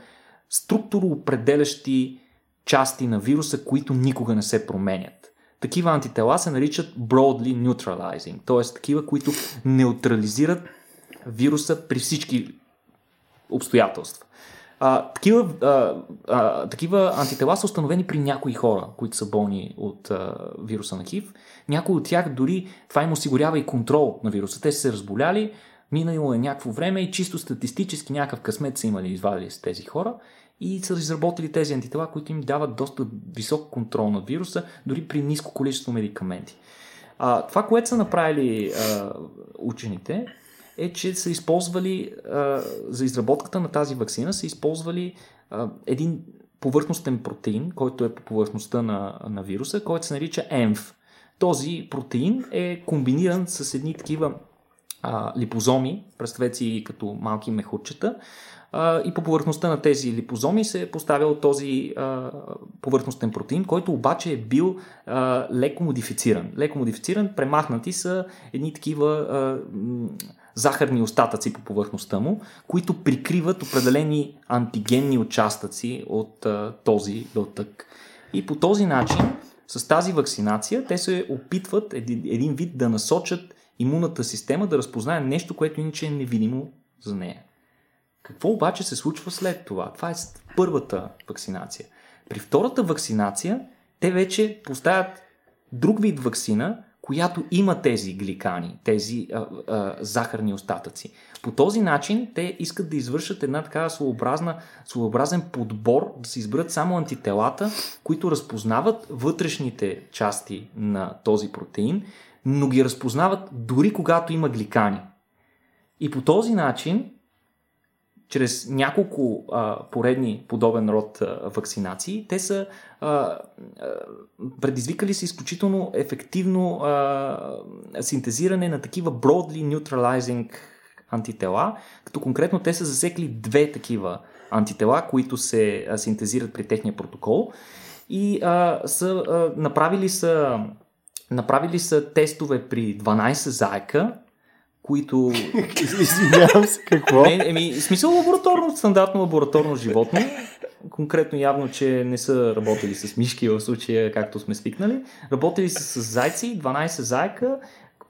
структуроопределящи части на вируса, които никога не се променят. Такива антитела се наричат broadly neutralizing, т.е. такива, които неутрализират вируса при всички обстоятелства. А, такива, а, а, такива антитела са установени при някои хора, които са болни от а, вируса на ХИВ. Някои от тях дори това им осигурява и контрол на вируса. Те са се разболяли, минало е някакво време и чисто статистически някакъв късмет са имали извадили с тези хора и са изработили тези антитела, които им дават доста висок контрол на вируса, дори при ниско количество медикаменти. А, това, което са направили а, учените, е, че са използвали а, за изработката на тази вакцина, са използвали а, един повърхностен протеин, който е по повърхността на, на вируса, който се нарича ENF. Този протеин е комбиниран с едни такива а, липозоми, представете си като малки мехурчета, а, и по повърхността на тези липозоми се е поставил този а, повърхностен протеин, който обаче е бил а, леко модифициран. Леко модифициран, премахнати са едни такива а, захарни остатъци по повърхността му, които прикриват определени антигенни участъци от а, този белтък. И по този начин, с тази вакцинация, те се опитват един, един вид да насочат имунната система да разпознае нещо, което иначе е невидимо за нея. Какво обаче се случва след това? Това е първата вакцинация. При втората вакцинация те вече поставят друг вид вакцина, която има тези гликани, тези а, а, захарни остатъци. По този начин те искат да извършат една такава своеобразна, своеобразен подбор, да се изберат само антителата, които разпознават вътрешните части на този протеин, но ги разпознават дори когато има гликани. И по този начин чрез няколко а, поредни подобен род а, вакцинации, те са а, а, предизвикали се изключително ефективно а, синтезиране на такива broadly neutralizing антитела, като конкретно те са засекли две такива антитела, които се а, синтезират при техния протокол. И а, са а, направили са направили са тестове при 12 заека които... (laughs) Извинявам се, какво? Не, еми, смисъл лабораторно, стандартно лабораторно животно. Конкретно явно, че не са работили с мишки в случая, както сме свикнали. Работили са с зайци, 12 зайка,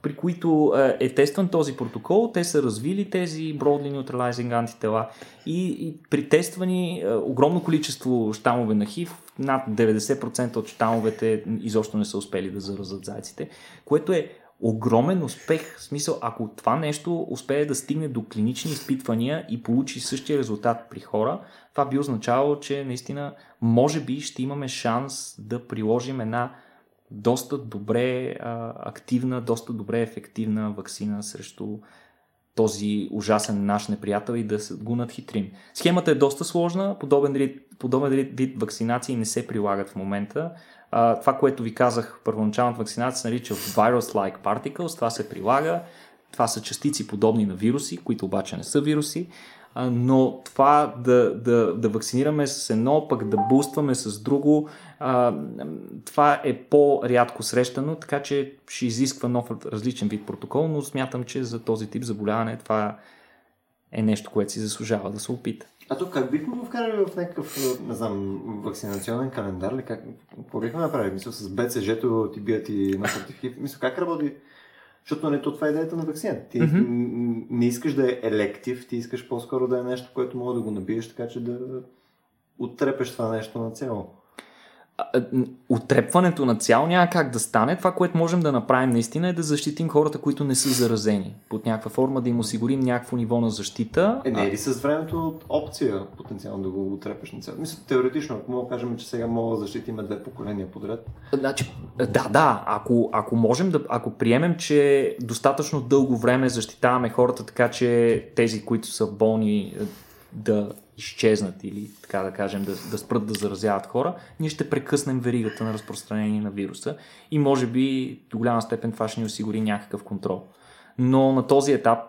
при които е тестван този протокол, те са развили тези broadly neutralizing антитела и, и при тествани е, огромно количество щамове на ХИВ, над 90% от щамовете изобщо не са успели да заразят зайците, което е огромен успех. В смисъл, ако това нещо успее да стигне до клинични изпитвания и получи същия резултат при хора, това би означавало, че наистина може би ще имаме шанс да приложим една доста добре а, активна, доста добре ефективна вакцина срещу този ужасен наш неприятел и да го надхитрим. Схемата е доста сложна, подобен подобен вид вакцинации не се прилагат в момента. Това, което ви казах, първоначалната вакцинация се нарича virus-like particles, това се прилага. Това са частици подобни на вируси, които обаче не са вируси. Но това да, да, да вакцинираме с едно, пък да бустваме с друго, това е по-рядко срещано, така че ще изисква нов различен вид протокол, но смятам, че за този тип заболяване това е нещо, което си заслужава да се опита. А то как бихме го вкарали в някакъв, не знам, вакцинационен календар ли? Как, какво бихме направили? Мисля, с БЦЖ-то ти бият и на сертификат. Мисля, как работи? Защото не то това е идеята на вакцината. Ти mm-hmm. не искаш да е електив, ти искаш по-скоро да е нещо, което мога да го набиеш, така че да оттрепеш това нещо на цяло отрепването на цяло няма как да стане. Това, което можем да направим наистина е да защитим хората, които не са заразени. Под някаква форма да им осигурим някакво ниво на защита. Е, не е ли с времето опция потенциално да го отрепеш на цяло? Мисля, теоретично, ако мога да кажем, че сега мога да защитим две поколения подред. Значи, да, да. Ако, ако можем да, ако приемем, че достатъчно дълго време защитаваме хората, така че тези, които са болни, да изчезнат или така да кажем да, да спрат да заразяват хора, ние ще прекъснем веригата на разпространение на вируса и може би до голяма степен това ще ни осигури някакъв контрол. Но на този етап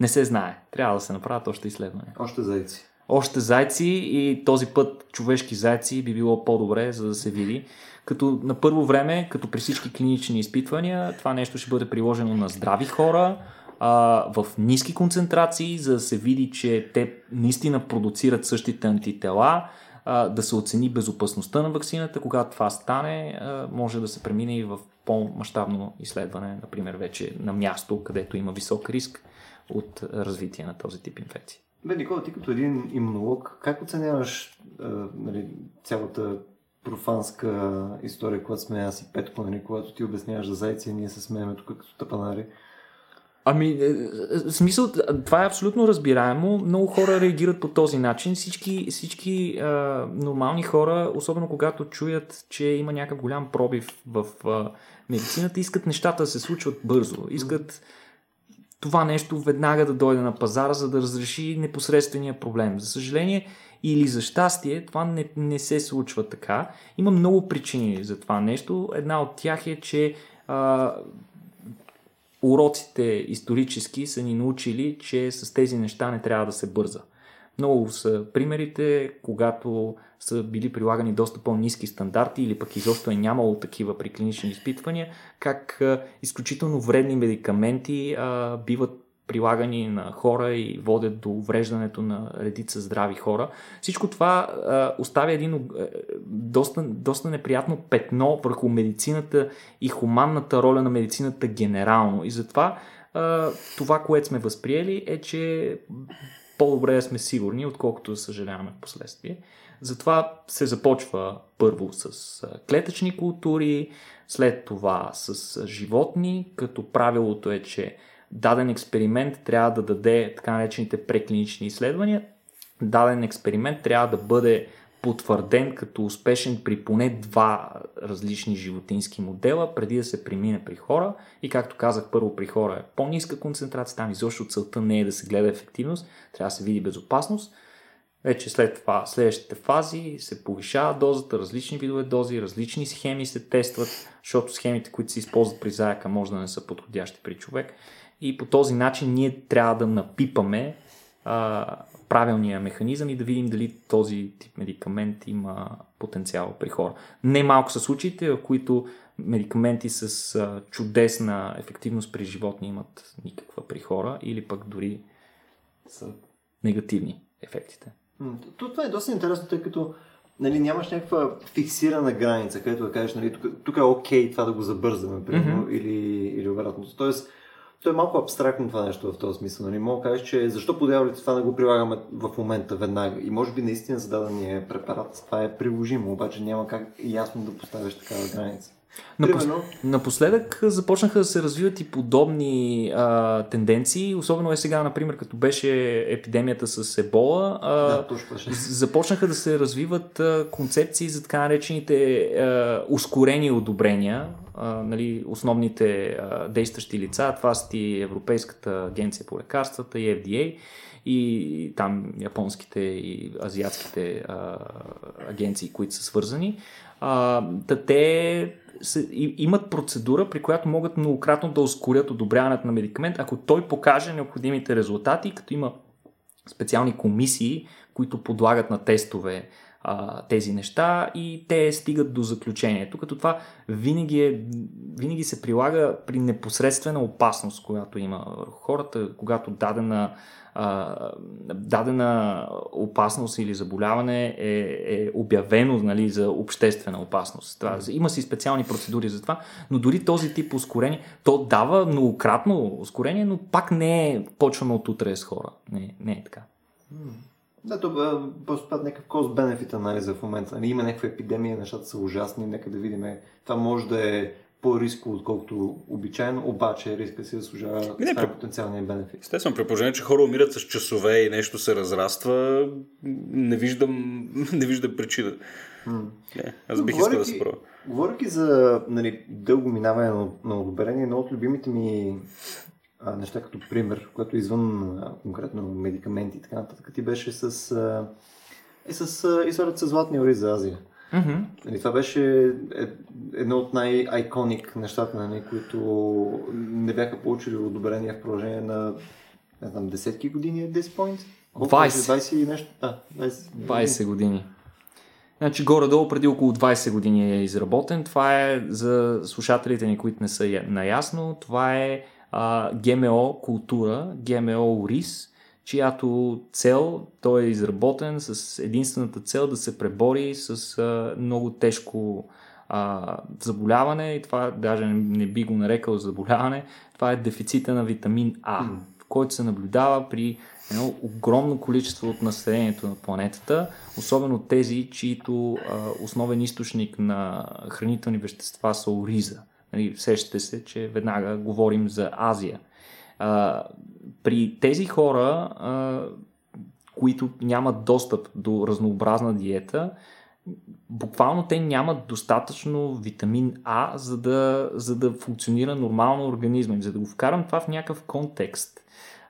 не се знае. Трябва да се направят още изследвания. Още зайци. Още зайци и този път човешки зайци би било по-добре, за да се види. Като на първо време, като при всички клинични изпитвания, това нещо ще бъде приложено на здрави хора, а, в ниски концентрации, за да се види, че те наистина продуцират същите антитела, а, да се оцени безопасността на вакцината. Когато това стане, а, може да се премине и в по-масштабно изследване, например вече на място, където има висок риск от развитие на този тип инфекции. Бе, Никола, ти като един имунолог, как оценяваш а, нали, цялата профанска история, когато сме аз и Петко, нали, когато ти обясняваш за зайци ние се смееме тук като тъпанари? Ами, е, е, смисъл, това е абсолютно разбираемо. Много хора реагират по този начин. Всички, всички а, нормални хора, особено когато чуят, че има някакъв голям пробив в а, медицината, искат нещата да се случват бързо. Искат това нещо веднага да дойде на пазара, за да разреши непосредствения проблем. За съжаление или за щастие, това не, не се случва така. Има много причини за това нещо. Една от тях е, че а, уроците исторически са ни научили, че с тези неща не трябва да се бърза. Много са примерите, когато са били прилагани доста по-низки стандарти или пък изобщо е нямало такива при клинични изпитвания, как изключително вредни медикаменти а, биват прилагани на хора и водят до увреждането на редица здрави хора. Всичко това а, оставя един а, доста, доста неприятно петно върху медицината и хуманната роля на медицината генерално. И затова а, това, което сме възприели е, че по-добре да сме сигурни, отколкото да съжаляваме в последствие. Затова се започва първо с клетъчни култури, след това с животни, като правилото е, че даден експеримент трябва да даде така наречените преклинични изследвания. Даден експеримент трябва да бъде потвърден като успешен при поне два различни животински модела, преди да се премине при хора. И както казах, първо при хора е по-ниска концентрация, там изобщо целта не е да се гледа ефективност, трябва да се види безопасност. Вече след това, следващите фази се повишава дозата, различни видове дози, различни схеми се тестват, защото схемите, които се използват при заека, може да не са подходящи при човек. И по този начин ние трябва да напипаме а, правилния механизъм и да видим дали този тип медикамент има потенциал при хора. Не малко са случаите, в които медикаменти с а, чудесна ефективност при животни имат никаква при хора или пък дори са негативни ефектите. Това е доста интересно, тъй като нали, нямаш някаква фиксирана граница, където да кажеш, нали, тук, тук е окей okay това да го забързаме, примерно, mm-hmm. или, или обратното. Тоест, то е малко абстрактно това нещо в този смисъл. Нали? Мога да кажеш, че защо подявалите това да го прилагаме в момента веднага? И може би наистина за дадения препарат това е приложимо, обаче няма как ясно да поставиш такава граница. Напос... Напоследък започнаха да се развиват и подобни а, тенденции, особено е сега, например, като беше епидемията с ебола, а, да, точно, започнаха да се развиват а, концепции за така наречените а, ускорени одобрения, а, нали, основните а, действащи лица, това са и Европейската агенция по лекарствата и FDA, и там японските и азиатските а, агенции, които са свързани. А, те се, и, имат процедура, при която могат многократно да ускорят одобряването на медикамент, ако той покаже необходимите резултати, като има специални комисии, които подлагат на тестове а, тези неща и те стигат до заключението. Като това винаги, е, винаги се прилага при непосредствена опасност, която има хората, когато дадена дадена опасност или заболяване е, е обявено нали, за обществена опасност. Това, има си специални процедури за това, но дори този тип ускорение, то дава многократно ускорение, но пак не е почвано от утре с хора. Не, не е така. Да, то просто път някакъв cost-benefit анализа в момента. Нали, има някаква епидемия, нещата са ужасни, нека да видим. Това може да е по-рисково, отколкото обичайно, обаче риска си заслужава не, при... потенциалния бенефит. Естествено, при положение, че хора умират с часове и нещо се разраства, не виждам, (laughs) не виждам причина. Mm. Не, аз бих искал да се пробва. Говоряки за нали, дълго минаване на, на одобрение, едно от любимите ми а, неща като пример, което извън а, конкретно медикаменти и така нататък, ти беше с, а, е с а, историята с Златния ориз за Азия. Mm-hmm. Нали, това беше е, едно от най-айконик нещата, нали, които не бяха получили одобрение в продължение на не знам, десетки години at this point. 20. 20 и нещо. Да, 20, 20 години. Значи горе-долу преди около 20 години е изработен. Това е за слушателите ни, които не са наясно. Това е а, ГМО култура, ГМО рис, чиято цел, той е изработен с единствената цел да се пребори с а, много тежко а, заболяване и това даже не, не би го нарекал заболяване, това е дефицита на витамин А, mm. който се наблюдава при едно огромно количество от населението на планетата, особено тези, чието а, основен източник на хранителни вещества са ориза. Нали, сещате се, че веднага говорим за Азия. А, при тези хора, а, които нямат достъп до разнообразна диета, буквално те нямат достатъчно витамин А, за да, за да функционира нормално организма им. За да го вкарам това в някакъв контекст,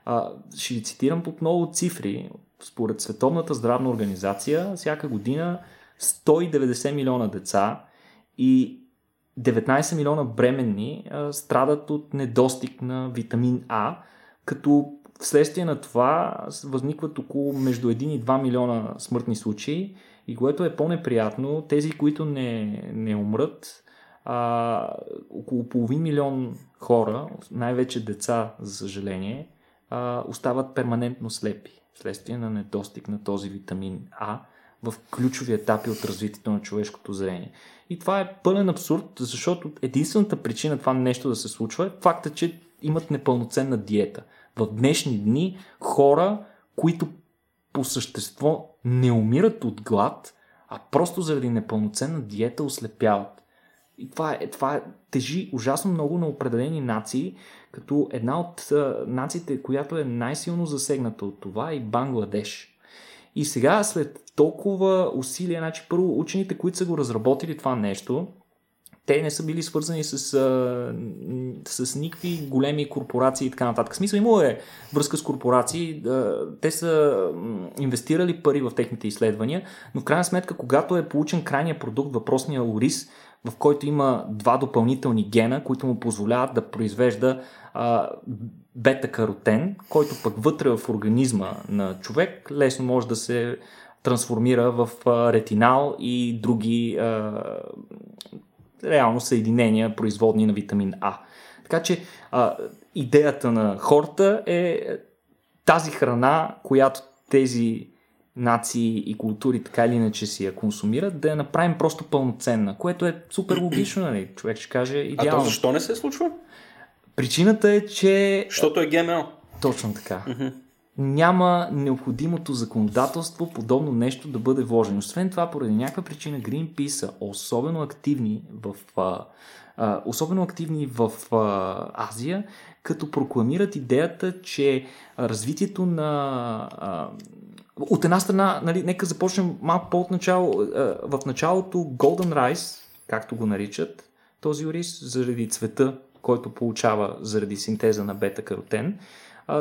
а, ще ви цитирам под много цифри. Според Световната здравна организация, всяка година 190 милиона деца и 19 милиона бременни а, страдат от недостиг на витамин А, като вследствие на това възникват около между 1 и 2 милиона смъртни случаи и което е по-неприятно, тези, които не, не умрат, а, около половин милион хора, най-вече деца, за съжаление, а, остават перманентно слепи вследствие на недостиг на този витамин А в ключови етапи от развитието на човешкото зрение. И това е пълен абсурд, защото единствената причина това нещо да се случва е факта, че имат непълноценна диета. В днешни дни хора, които по същество не умират от глад, а просто заради непълноценна диета ослепяват. И това, е, това е, тежи ужасно много на определени нации, като една от а, нациите, която е най-силно засегната от това е Бангладеш. И сега, след толкова усилия, значи първо учените, които са го разработили това нещо, те не са били свързани с, с, с никакви големи корпорации и така нататък. Смисъл имало е връзка с корпорации, те са инвестирали пари в техните изследвания, но в крайна сметка, когато е получен крайния продукт, въпросния Орис, в който има два допълнителни гена, които му позволяват да произвежда бета-каротен, който пък вътре в организма на човек лесно може да се трансформира в ретинал и други а, реално съединения, производни на витамин А. Така че а, идеята на хората е тази храна, която тези нации и култури така или иначе си я консумират, да я направим просто пълноценна, което е супер логично, нали? Човек ще каже идеално. А то защо не се случва? Причината е, че... Защото е ГМО. Точно така. Няма необходимото законодателство подобно нещо да бъде вложено. Освен това, поради някаква причина Greenpeace са особено активни в, а, а, особено активни в а, Азия, като прокламират идеята, че развитието на а, от една страна, нали, нека започнем малко по-от начало. В началото Golden Rice, както го наричат, този ориз, заради цвета, който получава заради синтеза на бета-каротен,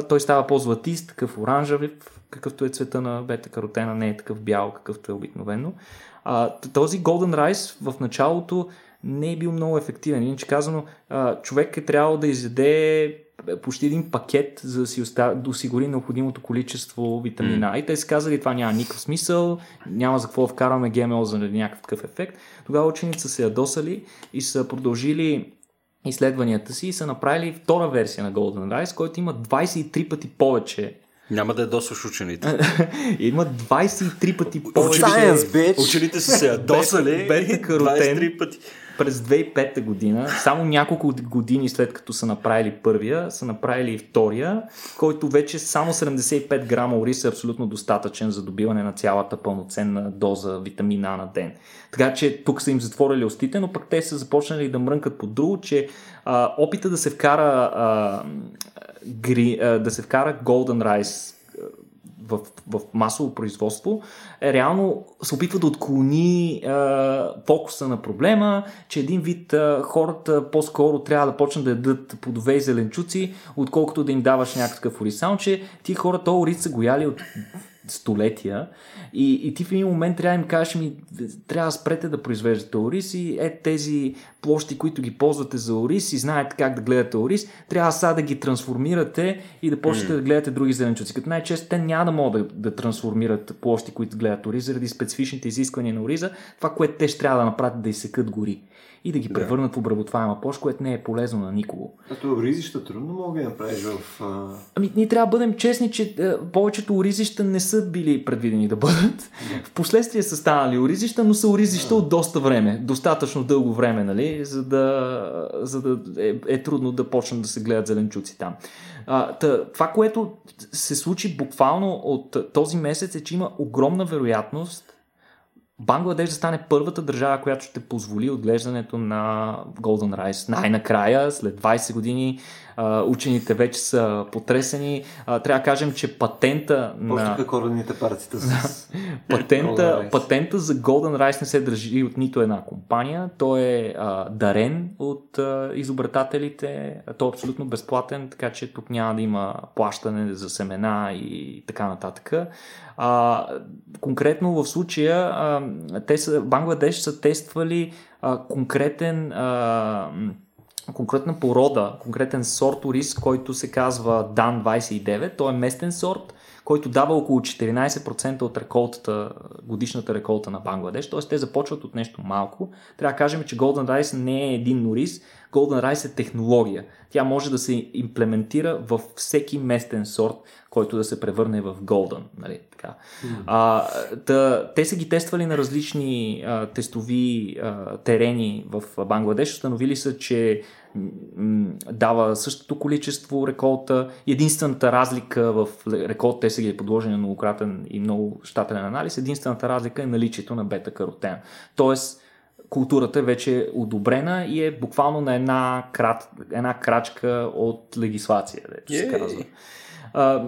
той става по-златист, такъв оранжев, какъвто е цвета на бета-каротена, не е такъв бял, какъвто е обикновено. Този Golden Rice в началото не е бил много ефективен. Иначе казано, човек е трябвало да изяде почти един пакет, за да си да осигури необходимото количество витамина. Mm. И те си казали, това няма никакъв смисъл, няма за какво да вкараме ГМО за някакъв такъв ефект. Тогава ученици са се ядосали и са продължили изследванията си и са направили втора версия на Golden Rice, който има 23 пъти повече няма да ядосваш учените. (laughs) Има 23 пъти повече. Учените са се ядосали. Бета каротен. 23 пъти през 2005 година, само няколко години след като са направили първия, са направили и втория, който вече само 75 грама ориз е абсолютно достатъчен за добиване на цялата пълноценна доза витамина на ден. Така че тук са им затворили устите, но пък те са започнали да мрънкат по друго, че а, опита да се вкара а, гри, а, да се вкара Golden Rice в, в масово производство, е, реално се опитва да отклони е, фокуса на проблема, че един вид е, хората по-скоро трябва да почнат да ядат плодове и зеленчуци, отколкото да им даваш някакъв ориз. Само, че ти хора то ориз са гояли от столетия и, и ти в един момент трябва да им кажеш ми, трябва да спрете да произвеждате ориз и е тези площи, които ги ползвате за ориз и знаете как да гледате ориз, трябва сега да ги трансформирате и да почнете mm. да гледате други зеленчуци. Като най-често те няма да могат да, да трансформират площи, които гледат ориз, заради специфичните изисквания на ориза, това, което те ще трябва да направят да изсекат гори и да ги превърнат в обработваема площ, което не е полезно на никого. А то оризища трудно мога да направиш в... А... Ами ние трябва да бъдем честни, че а, повечето оризища не са били предвидени да бъдат. Впоследствие са станали оризища, но са оризища от доста време, достатъчно дълго време, нали, за да, за да е, е трудно да почнат да се гледат зеленчуци там. А, тъ, това, което се случи буквално от този месец е, че има огромна вероятност Бангладеш да стане първата държава, която ще позволи отглеждането на Golden Rice. Най-накрая, след 20 години, учените вече са потресени. Трябва да кажем, че патента на... корените парците с... (laughs) патента, патента за Golden Rice не се държи от нито една компания. Той е а, дарен от а, изобретателите. Той е абсолютно безплатен, така че тук няма да има плащане за семена и така нататък. А, конкретно в случая а, те са, Бангладеш са тествали а, конкретен а, конкретна порода, конкретен сорт ориз, който се казва Dan 29. Той е местен сорт, който дава около 14% от реколтата, годишната реколта на Бангладеш. Т.е. те започват от нещо малко. Трябва да кажем, че Golden Rice не е един ориз, Golden Rice е технология. Тя може да се имплементира във всеки местен сорт, който да се превърне в Golden. Нали, така. Mm. А, да, те са ги тествали на различни а, тестови а, терени в Бангладеш. Установили са, че дава същото количество реколта. Единствената разлика в реколта, те са ги подложени на многократен и много щателен анализ, единствената разлика е наличието на бета-каротен. Тоест, културата е вече одобрена и е буквално на една, крат, една крачка от легислация, дето се казва. А,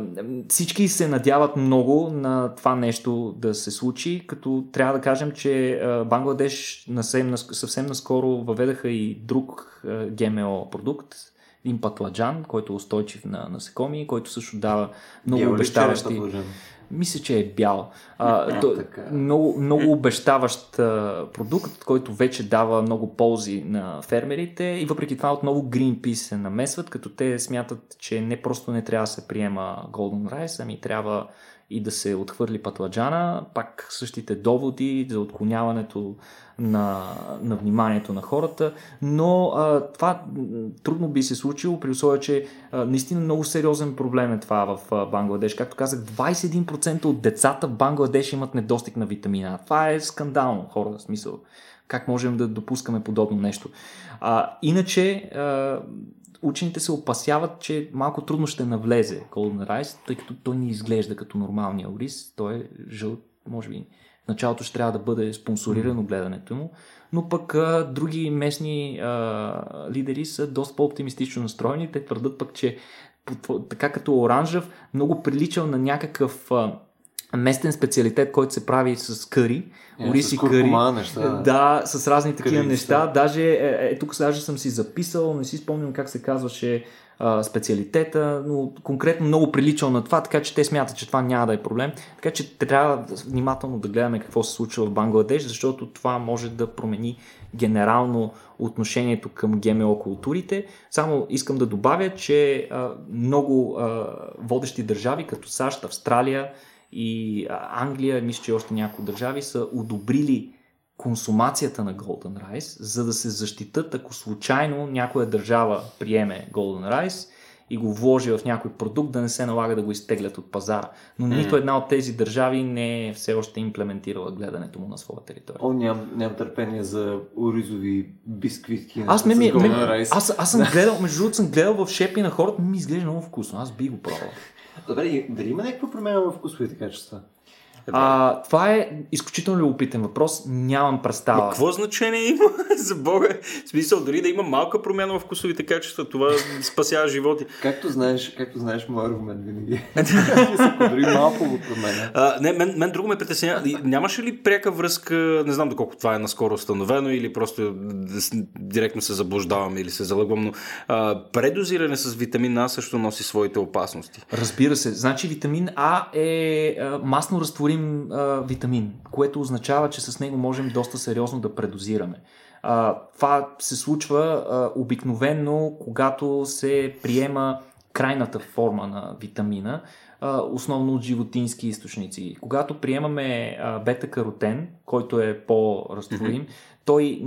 всички се надяват много на това нещо да се случи, като трябва да кажем, че Бангладеш съвсем, съвсем наскоро въведаха и друг ГМО продукт, един патладжан, който е устойчив на насекоми, който също дава много обещаващи мисля, че е бял. А, то, много, много обещаващ продукт, който вече дава много ползи на фермерите и въпреки това отново Greenpeace се намесват, като те смятат, че не просто не трябва да се приема Golden Rice, ами трябва и да се отхвърли патладжана, пак същите доводи за отклоняването на, на вниманието на хората, но а, това трудно би се случило при условие, че а, наистина много сериозен проблем е това в а, Бангладеш. Както казах, 21% от децата в Бангладеш имат недостиг на витамина. Това е скандално, хора, в смисъл. Как можем да допускаме подобно нещо? А, иначе, а, учените се опасяват, че малко трудно ще навлезе Golden Rice, тъй като той не изглежда като нормалния ориз. Той е жълт, може би в началото ще трябва да бъде спонсорирано гледането му, но пък а, други местни а, лидери са доста по-оптимистично настроени. Те твърдат пък, че така като оранжев, много приличал на някакъв а, местен специалитет, който се прави с къри, е, ориз и къри. Неща, да. да, с разни такива неща. Даже, е, е, тук даже съм си записал, не си спомням как се казваше а, специалитета, но конкретно много приличал на това, така че те смятат, че това няма да е проблем. Така че трябва внимателно да гледаме какво се случва в Бангладеш, защото това може да промени генерално отношението към ГМО културите. Само искам да добавя, че а, много а, водещи държави, като САЩ, Австралия и Англия, мисля, че още някои държави са одобрили консумацията на Golden Rice, за да се защитат, ако случайно някоя държава приеме Golden Rice и го вложи в някой продукт, да не се налага да го изтеглят от пазара. Но mm. нито една от тези държави не е все още имплементирала гледането му на своя територия. О, нямам, нямам търпение за оризови бисквитки. Аз, ме, ме, ме, аз, аз съм (laughs) гледал, между другото съм гледал в шепи на хората, ми изглежда много вкусно. Аз би го пробвал. Добре, дали има някаква промяна в вкусовите качества? А, това е изключително любопитен въпрос. Нямам представа. Но какво значение има (laughs) за Бога? В смисъл, дори да има малка промяна в вкусовите качества, това спасява животи. Както знаеш, както знаеш, моят аргумент винаги. (laughs) дори малко го променя. А, не, мен, мен друго ме притеснява. Нямаше ли пряка връзка, не знам доколко това е наскоро установено или просто директно се заблуждавам или се залъгвам, но а, предозиране с витамин А също носи своите опасности. Разбира се. Значи витамин А е а, масно разтворим осигурим а, витамин, което означава, че с него можем доста сериозно да предозираме. А, това се случва а, обикновенно, когато се приема крайната форма на витамина, а, основно от животински източници. Когато приемаме бета-каротен, който е по-разтворим, mm-hmm. той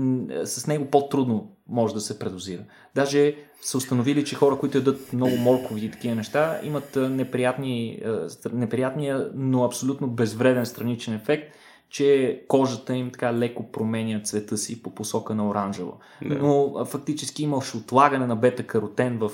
с него по-трудно може да се предозира. Даже са установили, че хора, които ядат много моркови и такива неща, имат неприятни, неприятния, но абсолютно безвреден страничен ефект, че кожата им така леко променя цвета си по посока на оранжево. Да. Но фактически имаш отлагане на бета-каротен в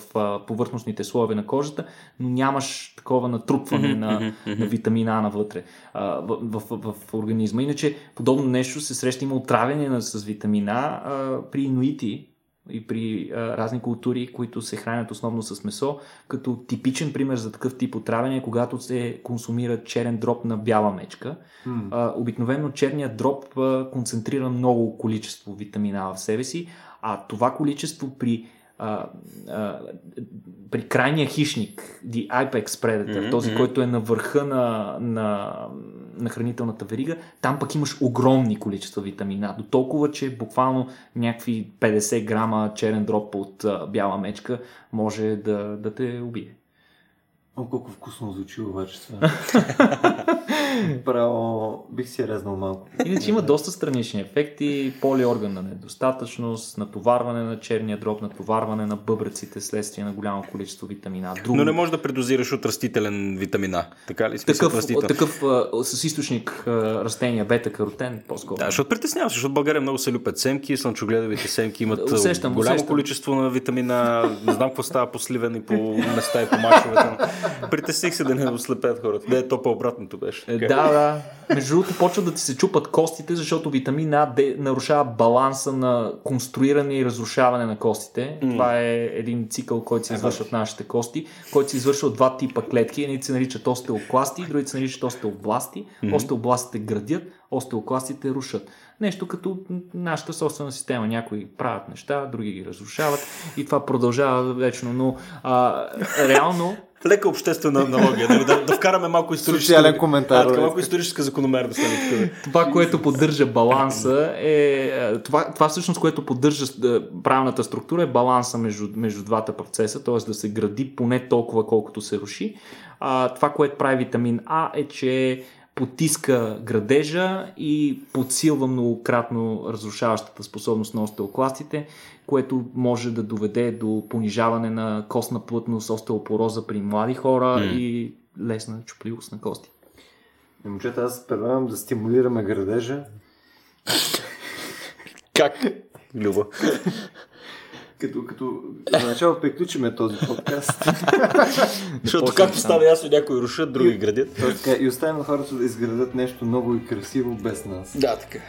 повърхностните слоеве на кожата, но нямаш такова натрупване на, на витамина А навътре в, в, в, в организма. Иначе подобно нещо се среща има отравяне с витамина А при инуити, и при а, разни култури, които се хранят основно с месо, като типичен пример за такъв тип отравяне е когато се консумира черен дроп на бяла мечка. Mm. А, обикновено черният дроп а, концентрира много количество витамина в себе си, а това количество при а, а, при крайния хищник, the Apex Predator, mm-hmm. този, който е на върха на, на, на хранителната верига, там пък имаш огромни количества витамина. До толкова, че буквално някакви 50 грама черен дроп от а, бяла мечка може да, да те убие. О, колко вкусно звучи обаче това. (laughs) Право, бих си резнал малко. Иначе има доста странични ефекти, полиорганна недостатъчност, натоварване на черния дроб, натоварване на бъбреците следствие на голямо количество витамина. Друго... Но не можеш да предозираш от растителен витамина. Така ли? Смисъл, такъв, такъв а, с източник а, растения, бета-каротен, по-скоро. Да, защото притесняваш, защото в България много се любят семки, слънчогледовите семки имат усещам, голямо усещам. количество на витамина, не знам какво става по сливен и по места и по мачовете. Притесних се да не ослепят хората. Не, то по-обратното беше. Е, да, да. Между другото, почват да ти се чупат костите, защото витамин А нарушава баланса на конструиране и разрушаване на костите. Mm. Това е един цикъл, който се извършва в нашите кости, който се извършва от два типа клетки. Едните се наричат остеокласти, другите се наричат остеобласти. Mm-hmm. Остеобластите градят, остеокластите рушат. Нещо като нашата собствена система. Някои правят неща, други ги разрушават и това продължава вечно. Но а, реално лека обществена аналогия, нали? да, да вкараме малко историческа, Социален коментар, а, малко историческа закономерност. Нали? Това, което поддържа баланса е... Това, това всъщност, което поддържа е, правилната структура е баланса между, между двата процеса, т.е. да се гради поне толкова, колкото се руши. А, това, което прави витамин А е, че потиска градежа и подсилва многократно разрушаващата способност на остеокластите, което може да доведе до понижаване на костна плътност, остеопороза при млади хора mm. и лесна чупливост на кости. Момчета, аз предлагам да стимулираме градежа. как? Люба. Като, като начало приключиме този подкаст. (laughs) Защото както става ясно, някои рушат, други градят. Така, и оставим хората да изградат нещо ново и красиво без нас. Да, така.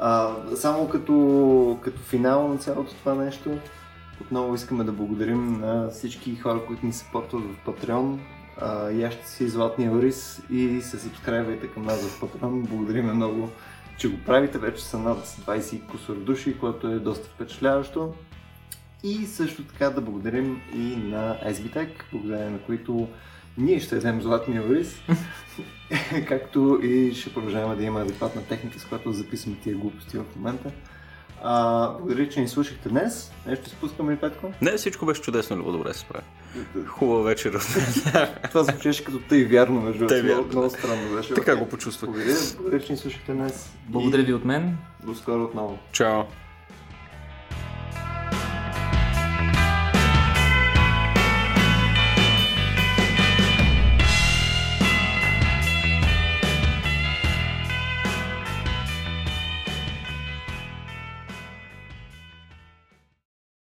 А, само като, като финал на цялото това нещо, отново искаме да благодарим на всички хора, които ни съпортват в Patreon. ящите си Златния Орис и се сабскрайбвайте към нас в Patreon. Благодарим много, че го правите. Вече са над 20 кусор души, което е доста впечатляващо. И също така да благодарим и на SBTech, благодарение на които ние ще вземем златния ориз, (laughs) както и ще продължаваме да има адекватна техника, с която записваме тия глупости в момента. А, благодаря, че ни слушахте днес. Нещо спускаме ли, Петко? Не, всичко беше чудесно, Любо, добре се справи. Хубава вечер. (laughs) Това звучеше като тъй вярно, между тъй вярно. Много странно беше. Така го почувствах. Благодаря, благодаря, че ни слушахте днес. Благодаря ви от мен. До скоро отново. Чао.